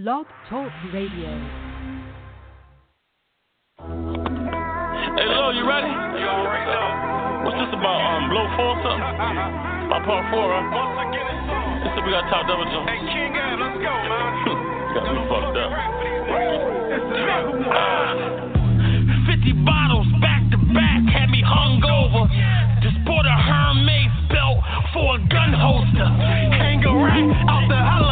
Blog Talk Radio. Hey, Lo, you ready? What's this about? Um, blow four or something? My part four, huh? Once This is we got top double jump. Hey, King Ab, let's go, man. got me fucked up. 50 bottles back to back had me hungover. Just bought a Hermes belt for a gun holster. Hang a rack out the hollow.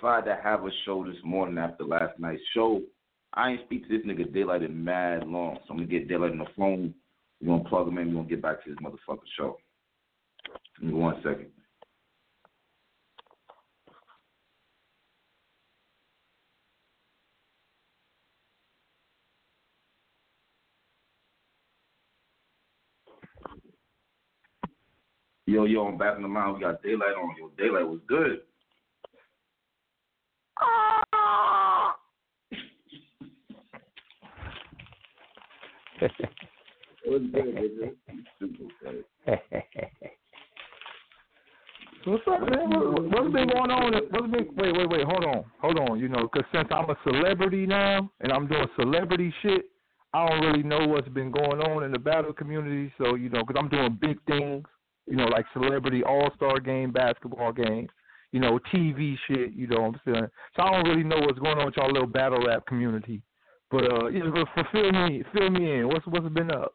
Decided to have a show this morning after last night's show. I ain't speak to this nigga Daylyt in mad long, so I'm gonna get Daylyt on the phone. We're gonna plug him in. We're gonna get back to this motherfucking show. Give me one second. Yo, yo, I'm back in the mind. We got Daylyt on. Yo, Daylyt was good. What's up, man? What, what's been going on? What's been? Wait, wait, wait. Hold on, hold on. You know, because since I'm a celebrity now and I'm doing celebrity shit, I don't really know what's been going on in the battle community. So you know, because I'm doing big things. You know, like celebrity all star game, basketball games. You know, TV shit. You know what I'm saying? So I don't really know what's going on with y'all little battle rap community. But uh, you know, fill me, fill me in. What's what's been up?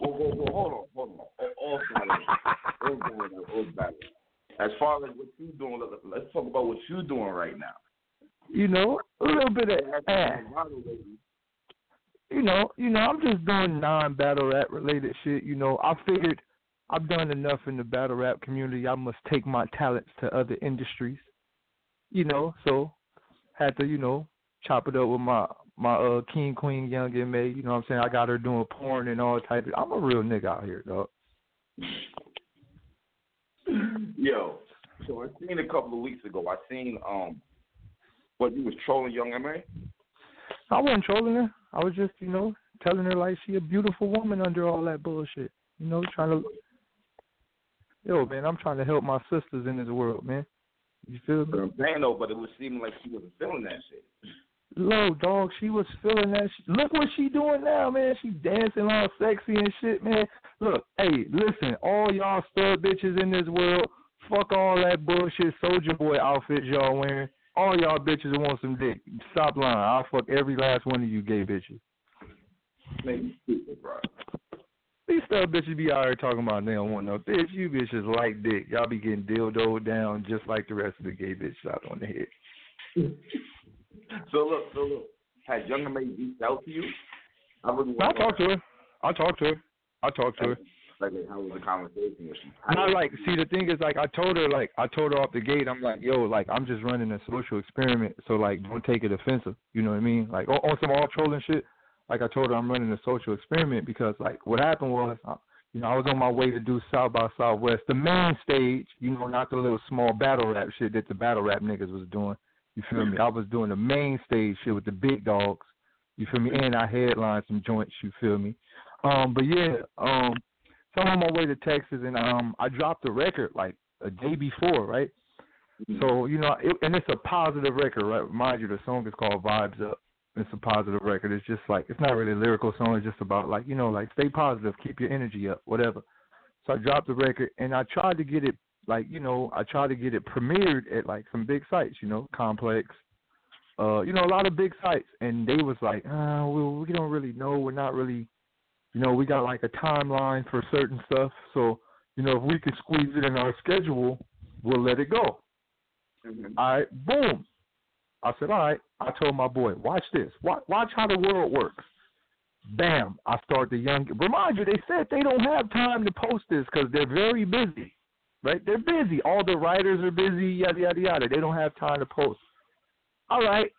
Whoa, whoa, whoa, hold on, hold on. All. As far as what you're doing, let's talk about what you're doing right now. You know, a little bit of. Eh. You know, you know, I'm just doing non-battle rap related shit. You know, I figured I've done enough in the battle rap community. I must take my talents to other industries. You know, so had to, you know, chop it up with my my uh King Queen Young M.A. You know what I'm saying? I got her doing porn and all type of I'm a real nigga out here, dog. Yo, so I seen a couple of weeks ago. I seen um, what you was trolling Young M.A. I wasn't trolling her. I was just, you know, telling her like she a beautiful woman under all that bullshit. You know, trying to. Yo, man, I'm trying to help my sisters in this world, man. You feel me? I'm saying though, but it was seeming like she wasn't feeling that shit. Low dog, she was feeling that. Shit. Look what she doing now, man. She dancing all sexy and shit, man. Look, hey, listen, all y'all stud bitches in this world, fuck all that bullshit Soldier Boy outfits y'all wearing. All y'all bitches want some dick. Stop lying. I'll fuck every last one of you gay bitches. Maybe stupid, bro. These stud bitches be out here talking about they don't want no bitch. You bitches like dick. Y'all be getting dildoed down just like the rest of the gay bitches out on the head. so look, so look. Has Young M.A reached out to you? I, I talked to her. I talked to her. I talked to her. Like, how was the conversation? I like. See, the thing is, like, I told her, like, I told her off the gate, I'm like, yo, like, I'm just running a social experiment, so like, don't take it offensive. You know what I mean? Like, on, on some all trolling shit. Like, I told her I'm running a social experiment because, like, what happened was, uh, you know, I was on my way to do South by Southwest, the main stage. You know, not the little small battle rap shit that the battle rap niggas was doing. You feel me? I was doing the main stage shit with the big dogs. You feel me? And I headlined some joints. You feel me? Um, but yeah, um, so I'm on my way to Texas, and um, I dropped a record like a day before, right? So you know, it, and it's a positive record, right? Mind you, the song is called Vibes Up. It's a positive record. It's just like it's not really a lyrical song. It's just about like you know, like stay positive, keep your energy up, whatever. So I dropped the record, and I tried to get it like you know, I tried to get it premiered at like some big sites, you know, Complex, uh, you know, a lot of big sites, and they was like, uh, well, we don't really know. We're not really you know, we got like a timeline for certain stuff. So, you know, if we can squeeze it in our schedule, we'll let it go. Mm-hmm. All right, boom. I said, all right. I told my boy, watch this. Watch, watch how the world works. Bam. I start the young. Remind you, they said they don't have time to post this because they're very busy. Right? They're busy. All the writers are busy. Yada yada yada. They don't have time to post. All right.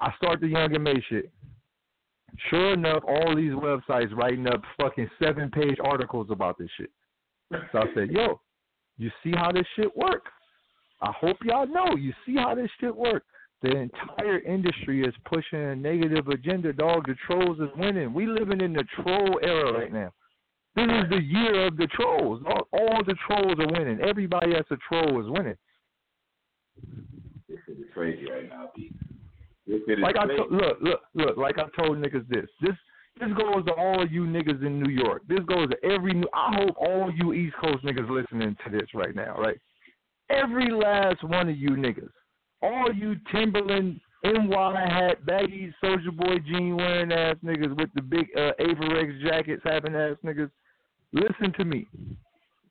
I start the Young M.A shit. Sure enough, all these websites writing up fucking seven page articles about this shit. So I said, yo, you see how this shit works? I hope y'all know. You see how this shit works. The entire industry is pushing a negative agenda, dog. The trolls is winning. We living in the troll era right now. This is the year of the trolls. All, all the trolls are winning. Everybody that's a troll is winning. This is crazy right now, Pete like I to, look, look, look. Like I told niggas this. This this goes to all you niggas in New York. This goes to every. New, I hope all you East Coast niggas listening to this right now, right? Every last one of you niggas, all you Timberland, NY hat, baggy Soldier Boy jean wearing ass niggas with the big uh, Avirex jackets having ass niggas. listen to me.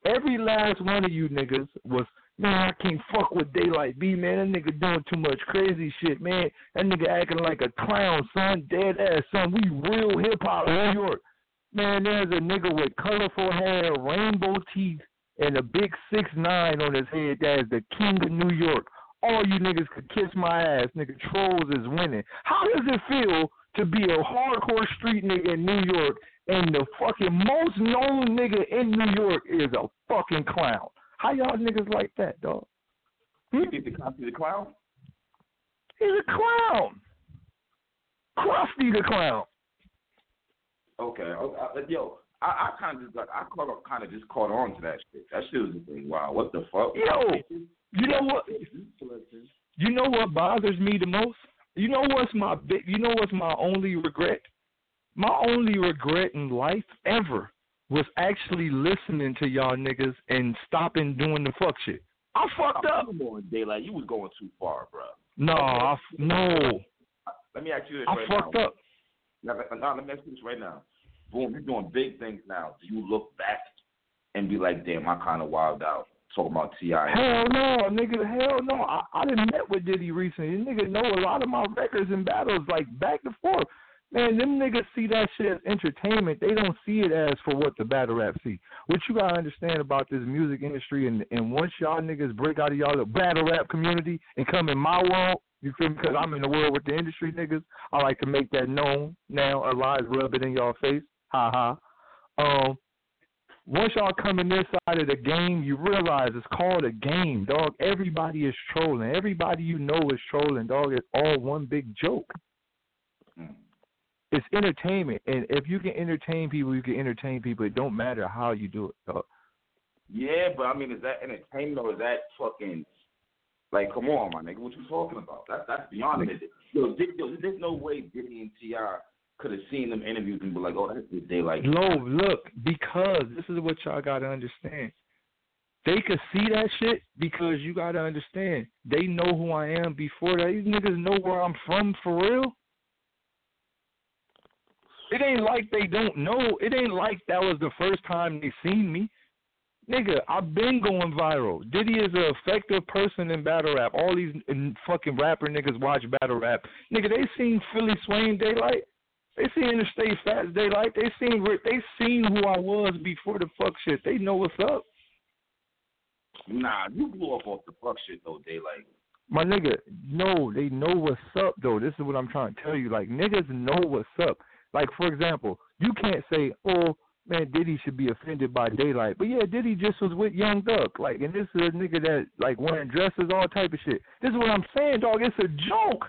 Every last one of you niggas was Man, I can't fuck with Daylyt B, man. That nigga doing too much crazy shit, man. That nigga acting like a clown, son. Dead ass, son. We real hip hop in New York. Man, there's a nigga with colorful hair, rainbow teeth, and a big six nine on his head that is the king of New York. All you niggas could kiss my ass. Nigga, Trolls is winning. How does it feel to be a hardcore street nigga in New York and the fucking most known nigga in New York is a fucking clown? How y'all niggas like that, dog? Hmm? You think the Krusty the Clown? He's a clown. Krusty the Clown. Okay, okay. yo, I, I kind of just got, I caught up, kind of just caught on to that shit. That shit was a thing. Wow, what the fuck? Yo, you know what? You know what bothers me the most? You know what's my big? You know what's my only regret? My only regret in life ever was actually listening to y'all niggas and stopping doing the fuck shit. I fucked up. Come on, Daylyt, you was going too far, bro. No, I, no. Let me ask you this I right fucked now. up. Now, now, let me ask you this right now. Boom, you're doing big things now. Do you look back and be like, damn, I kind of wild out talking about T.I.? Hell no, nigga. Hell no. I, I didn't met with Diddy recently. Nigga know a lot of my records and battles like back and forth. Man, them niggas see that shit as entertainment. They don't see it as for what the battle rap see. What you gotta understand about this music industry, and and once y'all niggas break out of y'all the battle rap community and come in my world, you feel me? Because I'm in the world with the industry niggas. I like to make that known now. A lies rub it in y'all face. Ha ha. Um, once y'all come in this side of the game, you realize it's called a game, dog. Everybody is trolling. Everybody you know is trolling, dog. It's all one big joke. It's entertainment, and if you can entertain people, you can entertain people. It don't matter how you do it, dog. Yeah, but I mean, is that entertainment or is that fucking like? Come on, my nigga, what you talking about? That's that's beyond it. Yo, there's no way Diddy and T.I. could have seen them interviews and be like, "Oh, that's what they like." No, look, because this is what y'all gotta understand. They could see that shit because you gotta understand. They know who I am before that. These niggas know where I'm from for real. It ain't like they don't know. It ain't like that was the first time they seen me. Nigga, I've been going viral. Diddy is an effective person in battle rap. All these fucking rapper niggas watch battle rap. Nigga, they seen Philly Swain Daylyt. They seen Interstate Fats Daylyt. They seen they seen who I was before the fuck shit. They know what's up. Nah, you blew up off the fuck shit though, Daylyt. My nigga, no, they know what's up though. This is what I'm trying to tell you. Like niggas know what's up. Like for example, you can't say, "Oh, man, Diddy should be offended by Daylyt. but yeah, Diddy just was with Young Thug. Like, and this is a nigga that like wearing dresses, all type of shit. This is what I'm saying, dog. It's a joke.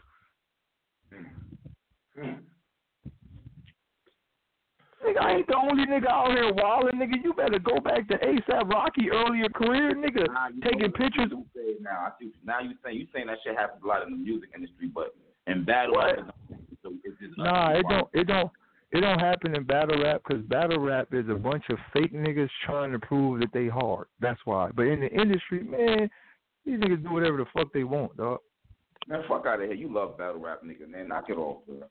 Hmm. Hmm. Nigga, I ain't the only nigga out here wilding, nigga. You better go back to ASAP Rocky earlier career, nigga. Nah, taking pictures. you Now, I see. Now you saying you saying that shit happens a lot in the music industry, but in battle What? rap, so it's just Nah, it don't. It don't. It don't happen in battle rap because battle rap is a bunch of fake niggas trying to prove that they hard. That's why. But in the industry, man, these niggas do whatever the fuck they want, dog. Man, fuck out of here. You love battle rap, nigga. Man, knock it off, bro.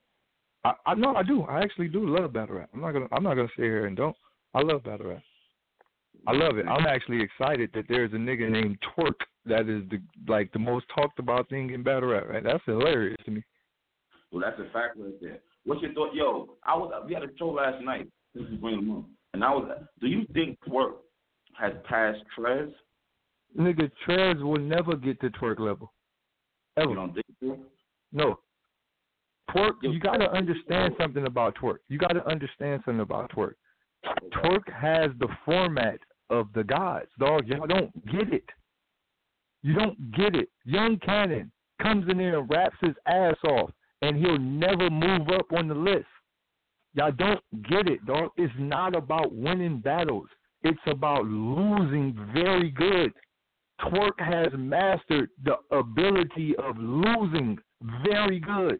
I, I know I do. I actually do love battle rap. I'm not gonna. I'm not gonna sit here and don't. I love battle rap. I love it. I'm actually excited that there's a nigga named Twork that is the like the most talked about thing in battle rap. Right? That's hilarious to me. Well, that's a fact right there. What's your thought? Yo, I was we had a show last night. This is bringing them up, and I was. Do you think Twork has passed Trez? Nigga, Trez will never get to Twork level. Ever. You don't think so? No. Twork, you got to understand something about Twork. You got to understand something about Twork. Twork has the format of the gods, dog. Y'all don't get it. You don't get it. Young Cannon comes in there and raps his ass off, and he'll never move up on the list. Y'all don't get it, dog. It's not about winning battles. It's about losing very good. Twork has mastered the ability of losing very good.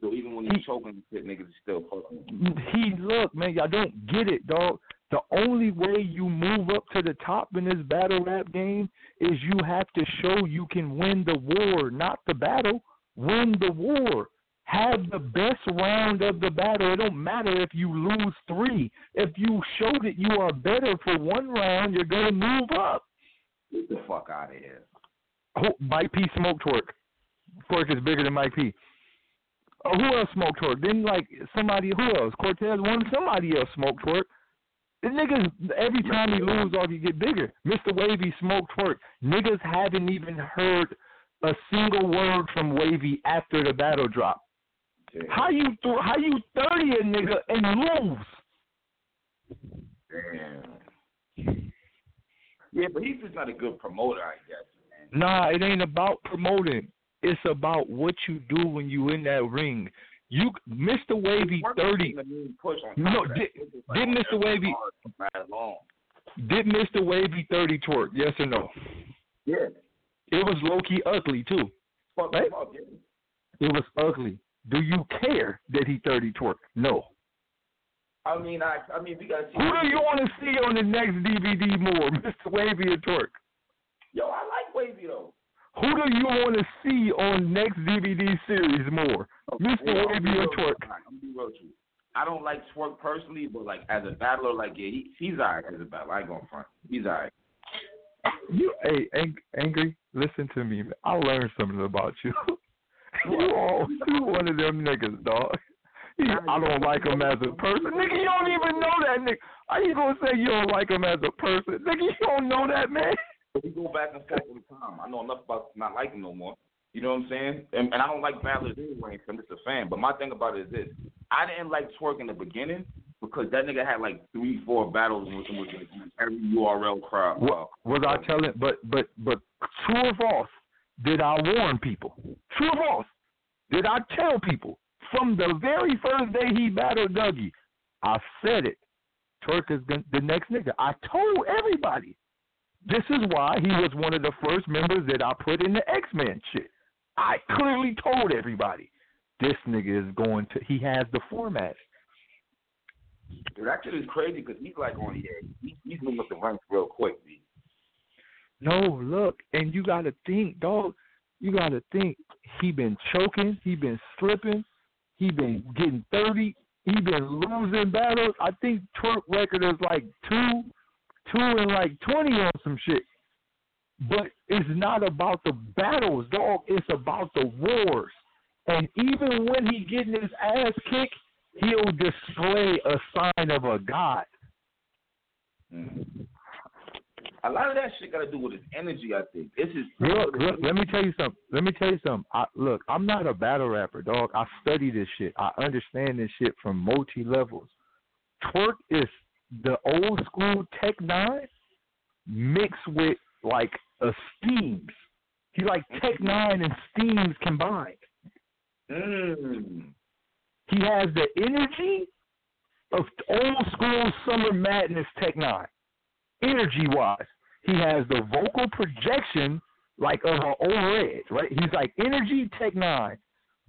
So even when he's choking shit, niggas is still fucking. He look, man, y'all don't get it, dog. The only way you move up to the top in this battle rap game is you have to show you can win the war, not the battle. Win the war. have the best round of the battle. It don't matter if you lose three. If you show that you are better for one round, you're gonna move up. Get the fuck out of here. Oh, Mike P smoked Twork. Twork is bigger than Mike P. Oh, who else smoked Twork? Then like somebody who else? Cortez won. Somebody else smoked Twork. The niggas every time he lose, all he get bigger. Mr. Wavy smoked Twork. Niggas haven't even heard a single word from Wavy after the battle drop. Yeah. How you th- how you thirty a nigga and lose? Damn. Yeah, but he's just not a good promoter, I guess, man. Nah, it ain't about promoting. It's about what you do when you in that ring. You, Mr. Wavy, thirty. the mean push on No, top of that. did- did Mr. Wavy- card for mad long. Did Mr. Wavy thirty Twork? Yes or no? Yeah. It was low key ugly too. Right? him up, yeah. It was ugly. Do you care that he thirty Twork? No. I mean, I, I mean, we see. Who do you want to see on the next DVD more, Mr. Wavy or Twork? Yo, I like Wavy though. Who do you want to see on next DVD series more, Mr. Yeah, Wavy or Twork? I'm be real you. I don't like Twork personally, but like as a battler, like yeah, he, he's alright as a battler. I ain't gonna front. He's alright. You, hey, ang- angry. Listen to me. man. I learned something about you. you all, you one of them niggas, dog. I don't like him as a person, nigga. You don't even know that nigga. How you gonna say you don't like him as a person, nigga? You don't know that man. But we go back and forth all the time. I know enough about not liking no more. You know what I'm saying? And, and I don't like battlers anyway. I'm just a fan. But my thing about it is this: I didn't like Twork in the beginning because that nigga had like three, four battles with him with every URL crowd. What was I telling? But but but true or false? Did I warn people? True or false? Did I tell people from the very first day he battled Dougie? I said it. Twork is the next nigga. I told everybody. This is why he was one of the first members that I put in the X Men shit. I clearly told everybody this nigga is going to. He has the format. Dude, that shit is crazy because he's like on here. He, he's moving up the ranks real quick. B. No, look, and you gotta think, dog. You gotta think. He been choking. He been slipping. He been getting thirty. He been losing battles. I think Twork record is like two, two and like twenty on some shit. But it's not about the battles, dog. It's about the wars. And even when he getting his ass kicked, he'll display a sign of a god. Mm. A lot of that shit got to do with his energy. I think this is Look, look, let me tell you something. Let me tell you something. I, look, I'm not a battle rapper, dog. I study this shit. I understand this shit from multi levels. Twork is the old school Tech Nine mixed with like a Steams. He like Tech Nine and Steams combined. Mm. He has the energy of old school Summer Madness Tech Nine, energy wise. He has the vocal projection like of an old red, right? He's like energy Tech Nine,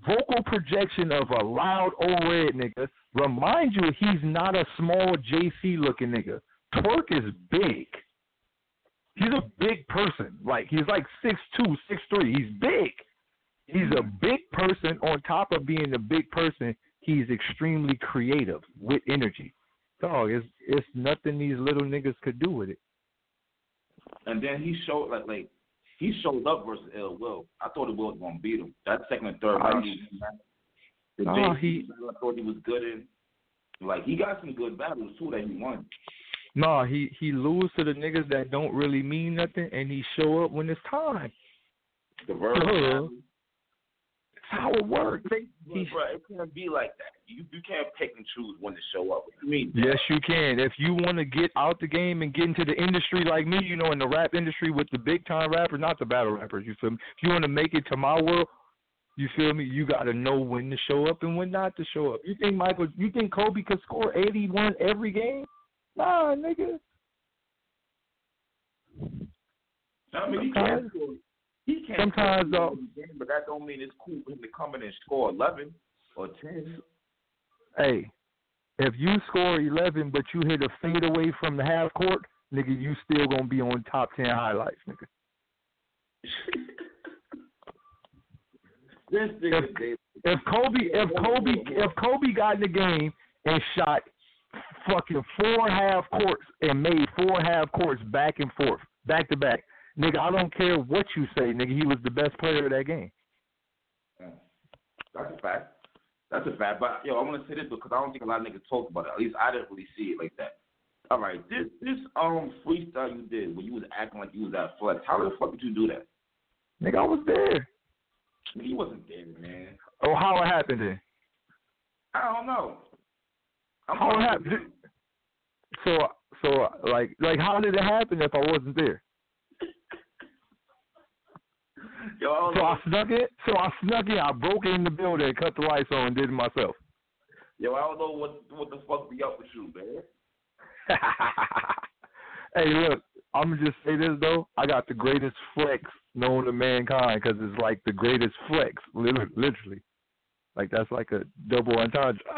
vocal projection of a loud old red nigga. Remind you, he's not a small JC looking nigga. Twork is big. He's a big person. Like he's like six two, six three. He's big. He's a big person. On top of being a big person, he's extremely creative with energy. Dog, it's it's nothing these little niggas could do with it. And then he showed like like he showed up versus Ill Will. I thought Ill Will was gonna beat him. That second and third Uh, round, he, the JC he- I thought he was good in. Like he got some good battles too that he won. No, he he lose to the niggas that don't really mean nothing, and he show up when it's time. The verse. How it works. He, bro, it can't be like that. You you can't pick and choose when to show up. You mean? Yes, you can. If you want to get out the game and get into the industry like me, you know, in the rap industry with the big time rappers, not the battle rappers. You feel me? If you want to make it to my world, you feel me? You got to know when to show up and when not to show up. You think Michael? You think Kobe could score eighty one every game? Nah, nigga. I mean, he can't score. He can't sometimes, though- game, but that don't mean it's cool for him to come in and score eleven or ten. Hey, if you score eleven but you hit a fade away from the half court, nigga, you still gonna be on top ten highlights, nigga. This nigga If- David. If Kobe, if Kobe, if Kobe got in the game and shot fucking four half courts and made four half courts back and forth, back to back, nigga, I don't care what you say, nigga, he was the best player of that game. That's a fact. That's a fact. But yo, I want to say this because I don't think a lot of niggas talk about it. At least I didn't really see it like that. All right, this this um freestyle you did when you was acting like you was at flex. How the fuck did you do that? Nigga, I was there. He wasn't there, man. Oh, how it happened then? I don't know. I'm How it happened? So, so like, like, how did it happen if I wasn't there? Yo, I So. I snuck it. So I snuck it. I broke in the building, cut the lights on, and did it myself. Yo, I don't know what what the fuck be up with you, man. hey, look, I'm gonna just say this though. I got the greatest flex known to mankind because it's like the greatest flex, literally. literally. Like that's like a double entendre.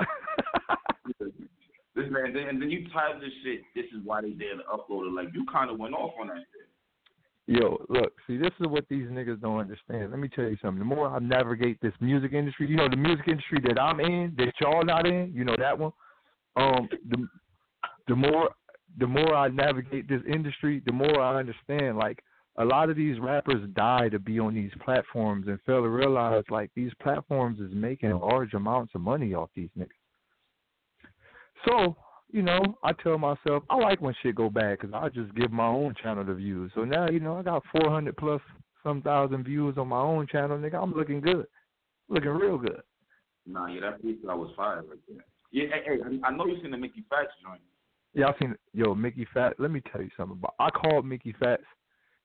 This man, and then you title this shit. This is why they didn't upload it. Like you kind of went off on that shit. Yo, look, see, this is what these niggas don't understand. Let me tell you something. The more I navigate this music industry, you know, the music industry that I'm in, that y'all not in, you know that one. Um, the the more the more I navigate this industry, the more I understand. Like a lot of these rappers die to be on these platforms and fail to realize like these platforms is making large amounts of money off these niggas. So you know, I tell myself I like when shit go bad because I just give my own channel the views. So now you know I got 400 plus some thousand views on my own channel, nigga. I'm looking good, looking real good. Nah, yeah, that freestyle was fire right there. Yeah, hey, hey, I I know you seen the Mickey Factz joint. Yeah, I seen yo Mickey Factz. Let me tell you something about. I called Mickey Factz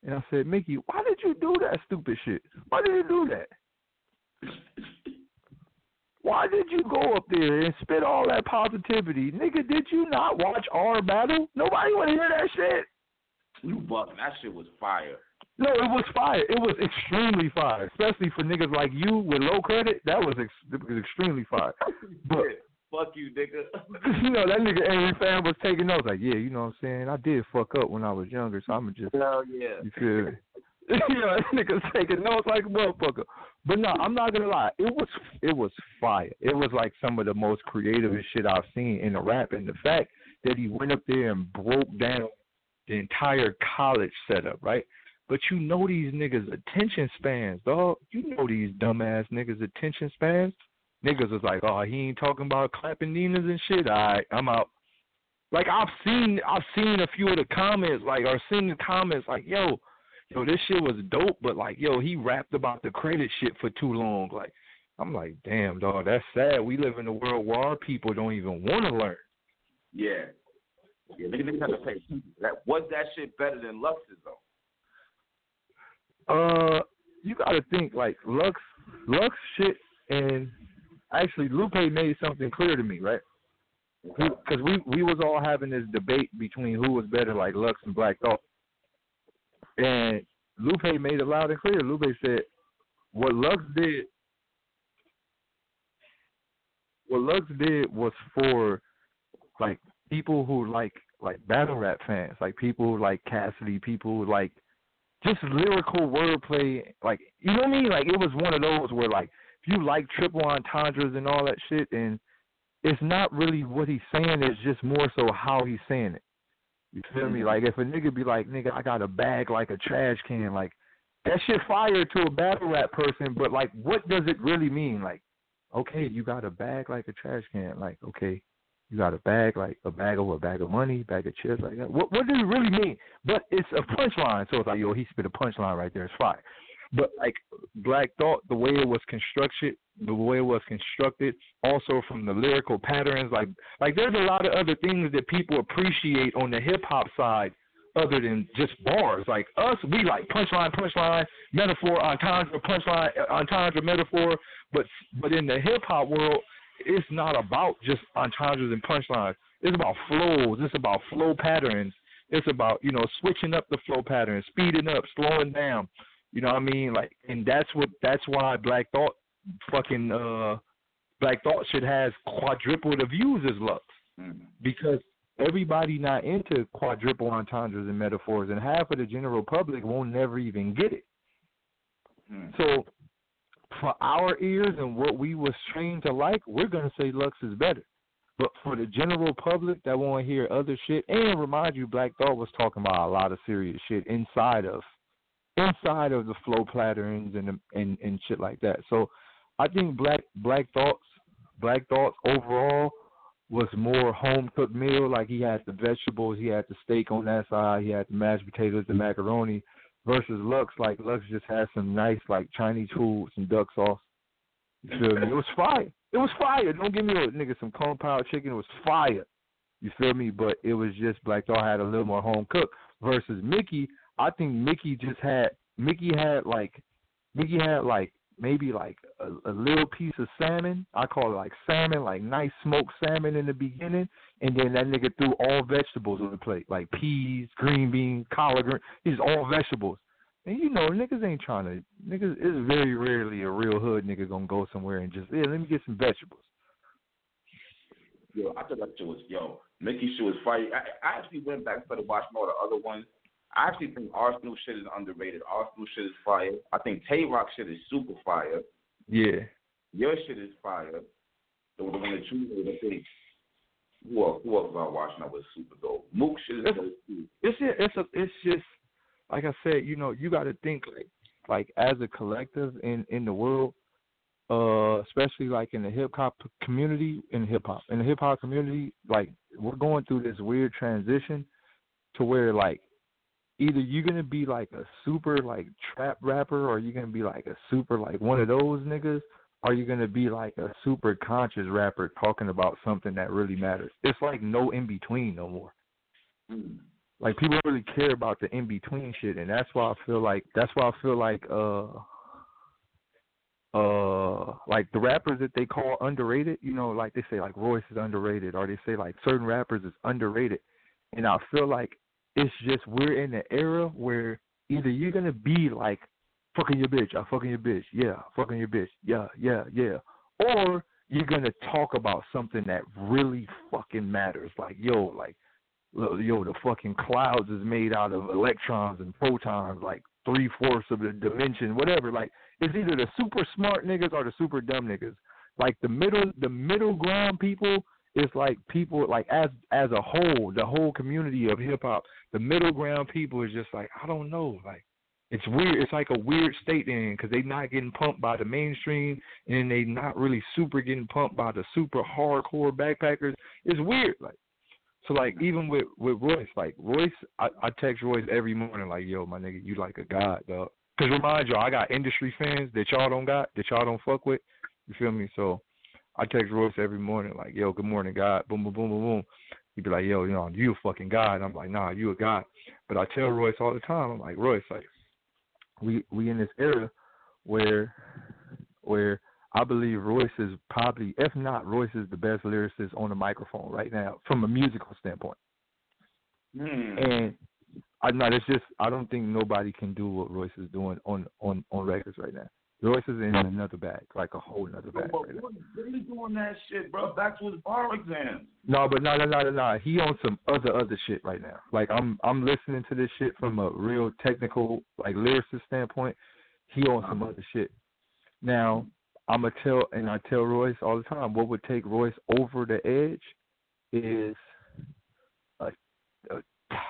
and I said, Mickey, why did you do that stupid shit? Why did you do that? Why did you go up there and spit all that positivity, nigga? Did you not watch our battle? Nobody want to hear that shit. You bucking. That shit was fire. No, it was fire. It was extremely fire, especially for niggas like you with low credit. That was, ex- was extremely fire. But Fuck you, nigga. you know that nigga Angry Fan was taking notes like, yeah, you know what I'm saying. I did fuck up when I was younger, so I'm going to just Hell yeah. you feel me? you know, nigga's taking notes like a motherfucker. But no, I'm not gonna lie. It was it was fire. It was like some of the most creative shit I've seen in the rap. And the fact that he went up there and broke down the entire college setup, right? But you know these niggas' attention spans, dog. You know these dumbass niggas' attention spans. Niggas is like, oh, he ain't talking about clapping Ninas and shit. Right, I'm out. Like I've seen, I've seen a few of the comments, like, or seen the comments, like, yo, yo, this shit was dope, but like, yo, he rapped about the credit shit for too long. Like, I'm like, damn, dog, that's sad. We live in a world where our people don't even want to learn. Yeah. Yeah, niggas niggas have to pay. That was that shit better than Lux's though. Uh, you got to think like Lux, Lux shit, and actually Lupe made something clear to me, right? Because we we was all having this debate between who was better, like Lux and Black Thought, and Lupe made it loud and clear. Lupe said, "What Lux did, what Lux did was for like people who like like battle rap fans, like people who like Cassidy, people who like just lyrical wordplay. Like you know what I mean? Like it was one of those where like if you like triple entendres and all that shit, and it's not really what he's saying. It's just more so how he's saying it. You feel me? Like if a nigga be like, nigga, I got a bag like a trash can, like that shit fire to a battle rap person, but like what does it really mean? Like, okay, you got a bag like a trash can, like, okay, you got a bag like a bag of a bag of money, bag of chips, like that. What what does it really mean? But it's a punchline, so it's like, yo, he spit a punchline right there, it's fire. But like Black Thought, the way it was constructed, the way it was constructed, also from the lyrical patterns, like like there's a lot of other things that people appreciate on the hip hop side other than just bars. Like us, we like punchline, punchline, metaphor, entendre, punchline, entendre, metaphor. But but in the hip hop world, it's not about just entendres and punchlines. It's about flows. It's about flow patterns. It's about you know switching up the flow patterns, speeding up, slowing down. You know what I mean? Like, and that's what that's why Black Thought, fucking uh, Black Thought should has quadruple the views as Lux Mm. because everybody not into quadruple entendres and metaphors, and half of the general public won't never even get it. Mm. So for our ears and what we was trained to like, we're gonna say Lux is better. But for the general public that want to hear other shit, and remind you, Black Thought was talking about a lot of serious shit inside of, inside of the flow patterns and and and shit like that. So, I think Black Black Thoughts, Black Thoughts overall was more home cooked meal. Like he had the vegetables, he had the steak on that side, he had the mashed potatoes, the macaroni. Versus Lux, like Lux just had some nice like Chinese food, some duck sauce. You feel me? It was fire. It was fire. Don't give me a nigga some kung pao chicken. It was fire. You feel me? But it was just Black Thought had a little more home cooked. Versus Mickey, I think Mickey just had Mickey had like Mickey had like maybe like a, a little piece of salmon. I call it like salmon, like nice smoked salmon in the beginning, and then that nigga threw all vegetables on the plate, like peas, green beans, collard green. He's all vegetables. And you know, niggas ain't trying to. Niggas it's very rarely a real hood nigga gonna go somewhere and just yeah, let me get some vegetables. Yo, I thought that shit was yo. Mickey shit was fire. I, I actually went back and started watching all the other ones. I actually think Arsonal shit is underrated. Arsonal shit is fire. I think Tay Rock shit is super fire. Yeah. Your shit is fire. The, one that you made, I think. Who else, who else was I watching that was super dope? Mook shit is It's- dope too. It's a, it's a, it's just like I said, you know, you got to think like like as a collective in in the world, uh, especially like in the hip hop community, in hip hop, in the hip hop community, like we're going through this weird transition to where like either you're gonna be like a super like trap rapper or you're gonna be like a super like one of those niggas or you're gonna be like a super conscious rapper talking about something that really matters. It's like no in between no more. Mm. Like people don't really care about the in between shit, and that's why I feel like that's why I feel like uh uh like the rappers that they call underrated, you know, like they say like Royce is underrated, or they say like certain rappers is underrated, and I feel like it's just we're in an era where either you're gonna be like fucking your bitch, I fucking your bitch, yeah, fucking your bitch, yeah, yeah, yeah, or you're gonna talk about something that really fucking matters, like yo, like yo, the fucking clouds is made out of electrons and protons, like three fourths of the dimension, whatever. Like it's either the super smart niggas or the super dumb niggas. Like the middle, the middle ground people is like people like as as a whole, the whole community of hip hop. The middle ground people is just like I don't know, like. It's weird. It's like a weird state in because they not getting pumped by the mainstream, and they not really super getting pumped by the super hardcore backpackers. It's weird. Like so like even with with Royce, like Royce, I, I text Royce every morning like, yo, my nigga, you like a god, dog. Cause remind y'all, I got industry fans that y'all don't got, that y'all don't fuck with. You feel me? So I text Royce every morning like, yo, good morning, God. Boom, boom, boom, boom, boom. He'd be like, yo, you know, you a fucking god. I'm like, nah, you a god. But I tell Royce all the time, I'm like, Royce, like, we we in this era where where I believe Royce is probably, if not, Royce is the best lyricist on the microphone right now from a musical standpoint. Hmm. And I not it's just I don't think nobody can do what Royce is doing on on on records right now. Royce is in another bag, like a whole another bag But right really doing that shit, bro. Back to his bar exams. No, but no, no, no, no, no. He on some other other shit right now. Like I'm I'm listening to this shit from a real technical like lyricist standpoint. He on some other shit. Now I'm gonna tell and I tell Royce all the time. What would take Royce over the edge is a, a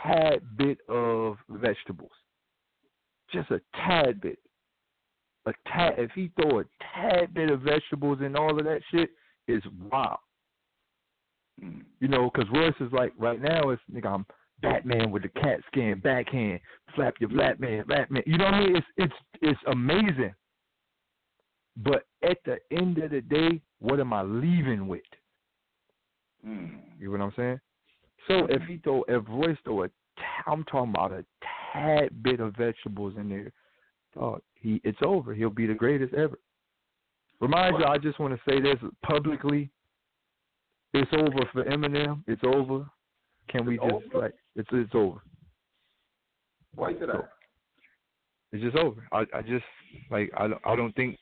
tad bit of vegetables, just a tad bit. A tad. If he throw a tad bit of vegetables and all of that shit, is wild. Hmm. You know, because Royce is like right now it's nigga I'm Batman with the cat skin, backhand, flap your Batman, Batman. You know what I mean? It's it's it's amazing. But at the end of the day, what am I leaving with? Hmm. You know what I'm saying? So if he throw if Royce throw a, I'm talking about a tad bit of vegetables in there, dog, he it's over. He'll be the greatest ever. Remind you, I just want to say this publicly. It's over for Eminem. It's over. Can we just over? like it's it's over. Why say that? It's just over. I I just like I don't- I don't think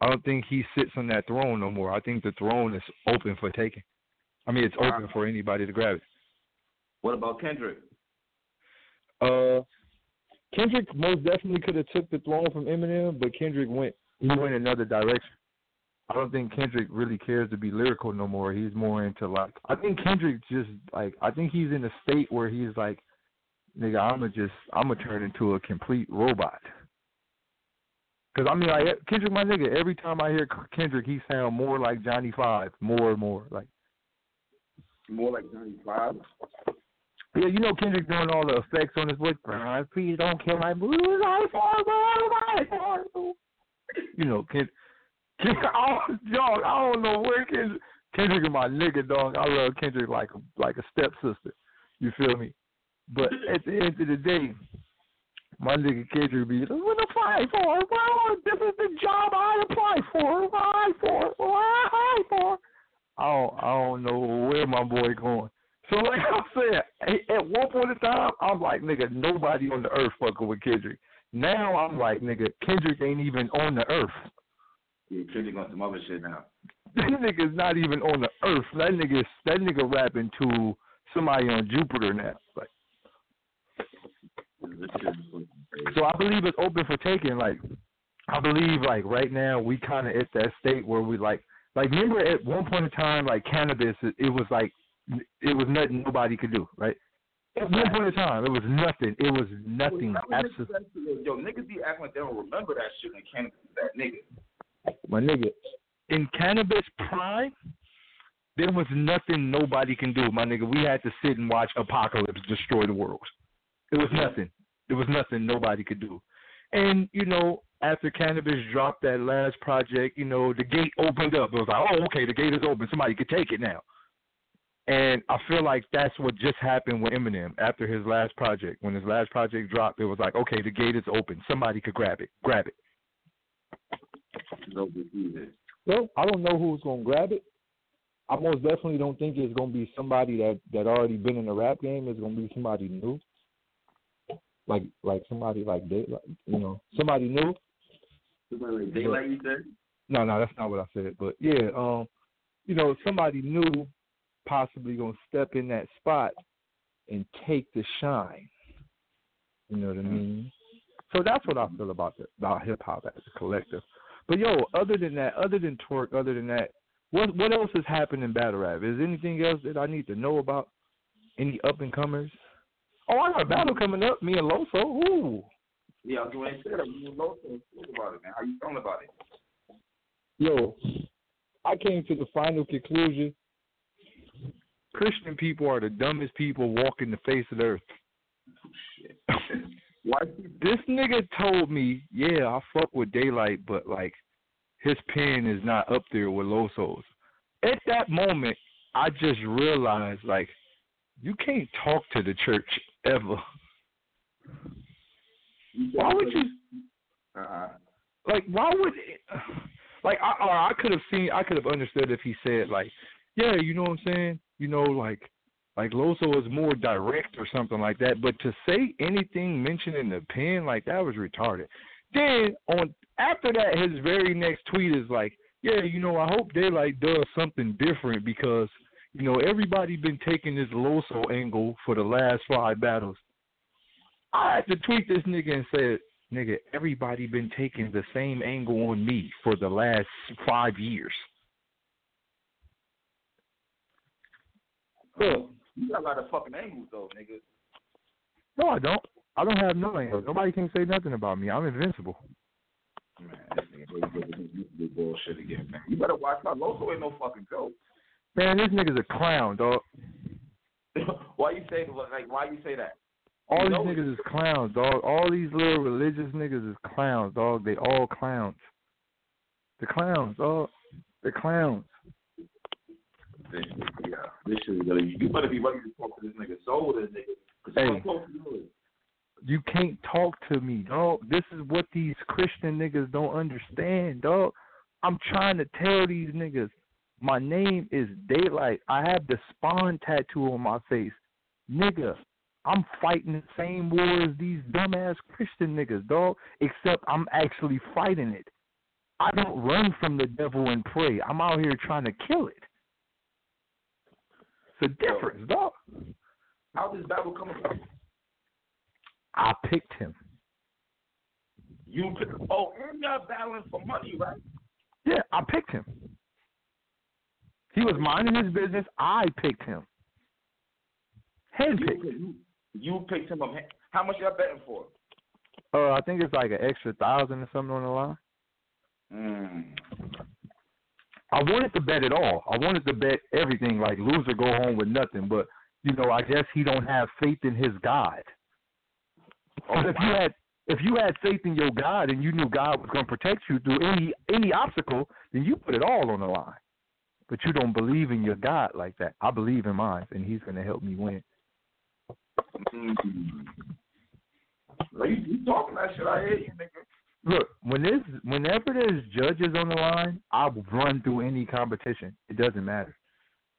I don't think he sits on that throne no more. I think the throne is open for taking. I mean, it's open for anybody to grab it. What about Kendrick? Uh, Kendrick most definitely could have took the throne from Eminem, but Kendrick went he went another direction. I don't think Kendrick really cares to be lyrical no more. He's more into like I think Kendrick just like I think he's in a state where he's like, nigga, I'ma just I'ma turn into a complete robot. Cause I mean, like Kendrick, my nigga. Every time I hear Kendrick, he sound more like Johnny Five, more and more like. More like Johnny Five. Yeah, you know Kendrick doing all the effects on his voice. Please don't kill my blues. I fall, You know, Kendrick. Kendrick oh, dog, I don't know where Kendrick. Kendrick is my nigga, dog. I love Kendrick like a like a stepsister. You feel me? But at the end of the day, my nigga Kendrick be like, what apply for? Well, this is the job I apply for. Apply for. Apply for. I don't, I don't know where my boy going. So like I said, at one point in time, I'm like, nigga, nobody on the earth fucking with Kendrick. Now I'm like, nigga, Kendrick ain't even on the earth. Yeah, Kendrick on some other shit now. That nigga's not even on the earth. That nigga, that nigga rapping to somebody on Jupiter now. Like, so I believe it's open for taking. Like, I believe like right now we kind of at that state where we like, like remember at one point in time like Canibus, it, it was like it was nothing nobody could do, right? At one point in time, it was nothing. It was nothing. Absolutely. Yo, niggas be acting like they don't remember that shit in Canibus. That nigga. My nigga, in Canibus prime, there was nothing nobody can do. My nigga, we had to sit and watch apocalypse destroy the world. It was nothing. There was nothing nobody could do. And you know, after Canibus dropped that last project, you know, the gate opened up. It was like, oh, okay, the gate is open. Somebody could take it now. And I feel like that's what just happened with Eminem after his last project. When his last project dropped, it was like, okay, the gate is open. Somebody could grab it. Grab it. Well, I don't know who's gonna grab it. I most definitely don't think it's gonna be somebody that that already been in the rap game. It's gonna be somebody new, like like somebody like they, like, you know, somebody new. Somebody like Daylyt, you said? No, no, that's not what I said. But yeah, um, you know, somebody new possibly gonna step in that spot and take the shine. You know what I mm-hmm. mean? So that's what I feel about the, about hip hop as a collective. But yo, other than that, other than Twork, other than that, what what else has happened in battle rap? Is anything else that I need to know about? Any up and comers? Oh, I got a battle coming up. Me and Loso. Ooh. Yeah, I was going to say that. Me and Loso. Talk about it, man. How you feeling about it? Yo, I came to the final conclusion Christian people are the dumbest people walking the face of the earth. Why? This nigga told me, yeah, I fuck with Daylyt, but like his pen is not up there with Loso's. At that moment, I just realized like you can't talk to the church ever. Why would you? Uh-huh. Like, why would? It, like, I, I could have seen, I could have understood if he said like, yeah, you know what I'm saying? You know, like like Loso was more direct or something like that. But to say anything mentioned in the pen like that was retarded. Then on after that, his very next tweet is like, yeah, you know, I hope Daylyt does something different because you know everybody been taking this Loso angle for the last five battles. I had to tweet this nigga and said, nigga, everybody been taking the same angle on me for the last five years. Look, you got a lot of fucking angles though, nigga. No, I don't. I don't have no angles. Nobody can say nothing about me. I'm invincible. Man, this nigga bullshit again, man. You better watch out. Loso ain't no fucking joke. Man, this nigga's a clown, dog. why you say like? Why you say that? All you these niggas is clowns, dog. All these little religious niggas is clowns, dog. They all clowns. The clowns, dog. The clowns yeah, this shit is You better be ready to talk to this nigga. So this nigga. Cause Hey, you can't talk to me, dog. This is what these Christian niggas don't understand, dog. I'm trying to tell these niggas, my name is Daylyt. I have the spawn tattoo on my face, nigga. I'm fighting the same war as these dumbass Christian niggas, dog. Except I'm actually fighting it. I don't run from the devil and pray. I'm out here trying to kill it. A difference, dog. How did this battle come about? I picked him. You pick, oh, and y'all battling for money, right? Yeah, I picked him. He was minding his business. I picked him. Handpicked. You, you picked him up. How much y'all betting for? Uh, I think it's like an extra thousand or something on the line. Mm. I wanted to bet it all. I wanted to bet everything, like loser go home with nothing. But you know, I guess he don't have faith in his God. Oh, if you had if you had faith in your God and you knew God was going to protect you through any any obstacle, then you put it all on the line. But you don't believe in your God like that. I believe in mine, and He's going to help me win. Mm. You, you talking that shit? I hear you, nigga. Look, when there's whenever there's judges on the line, I will run through any competition. It doesn't matter,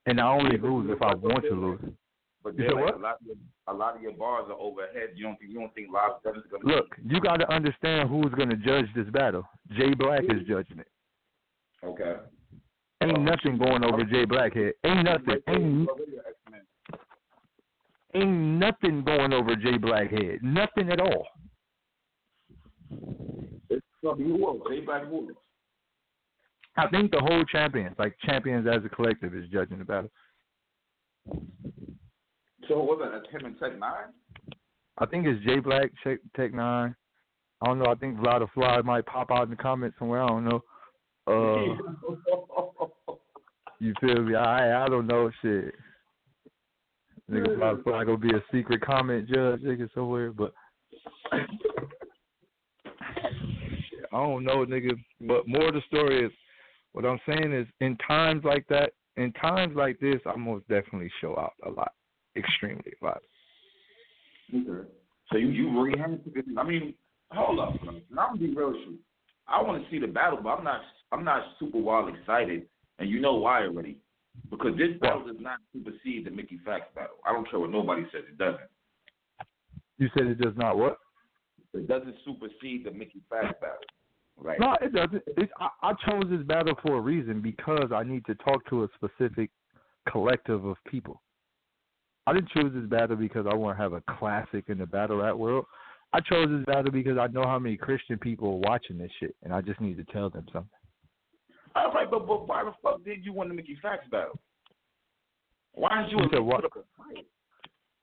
and I only lose if I want to lose. But You then, like, what? a lot, of your, a lot of your bars are overhead. You don't think you don't think live seven is gonna Look, you got to understand who's going to judge this battle. Jay Black is mm-hmm. judging it. Okay. Ain't nothing going over Jay Blackhead. Ain't nothing. Ain't ain't nothing going over Jay Blackhead. Nothing at all. It's gonna be who else? Jay Black who else? I think the whole champions, like champions as a collective, is judging the battle. So what was that? That's him and Tech Nine. I think it's Jay Black, Tech, Tech Nine. I don't know. I think Vlad the Fly might pop out in the comments somewhere. I don't know. Uh, you feel me? I I don't know shit. Nigga Vlad the Fly gonna be a secret comment judge, nigga somewhere, but I don't know, nigga. But more of the story is, what I'm saying is, in times like that, in times like this, I most definitely show out a lot, extremely a lot. Okay. So you you. I mean, hold up. I'm gonna be real with you. I want to see the battle, but I'm not. I'm not super wild excited, and you know why already. Because this battle does not supersede the Mickey Factz battle. I don't care what nobody says. It doesn't. You said it does not what? It doesn't supersede the Mickey Factz battle. Right. No, it doesn't. It, I, I chose this battle for a reason because I need to talk to a specific collective of people. I didn't choose this battle because I want to have a classic in the battle rap world. I chose this battle because I know how many Christian people are watching this shit, and I just need to tell them something. All right, but, but why the fuck did you win the Mickey Factz battle? Why did you, You said put what? up a fight?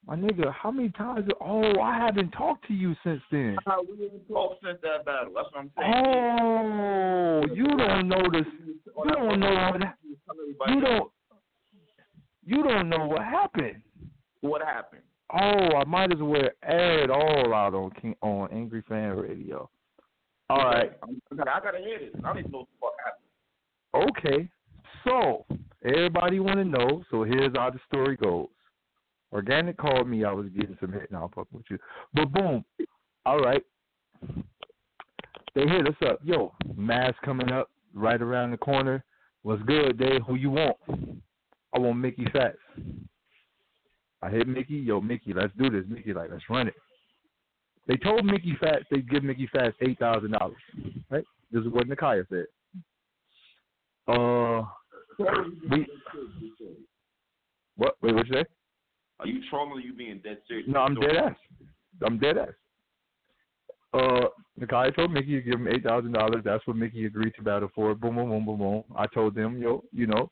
My nigga, how many times? Oh, I haven't talked to you since then. How we haven't talked since that battle. That's what I'm saying. Oh, you don't know this. You don't know what. You don't. You don't know what happened. What happened? Oh, I might as well air it all out on King, on Angry Fan Radio. All right. I gotta, I gotta hear this. I don't even know what the fuck happened. Okay. So everybody want to know. So here's how the story goes. Organik called me. I was getting some hit. Now I'm fucking with you. But boom. All right. They hit us up. Yo, mass coming up right around the corner. What's good, Dave? Who you want? I want Mickey Factz. I hit Mickey. Yo, Mickey, let's do this. Mickey, like, let's run it. They told Mickey Factz they'd give Mickey Factz eight thousand dollars. Right? This is what Nakaya said. Uh, we, what? Wait, what you say? Are you trolling or you being dead serious? No, I'm dead ass. I'm dead ass. Uh, Nakai told Mickey to give him eight thousand dollars. That's what Mickey agreed to battle for. Boom, boom, boom, boom, boom. I told them, yo, you know,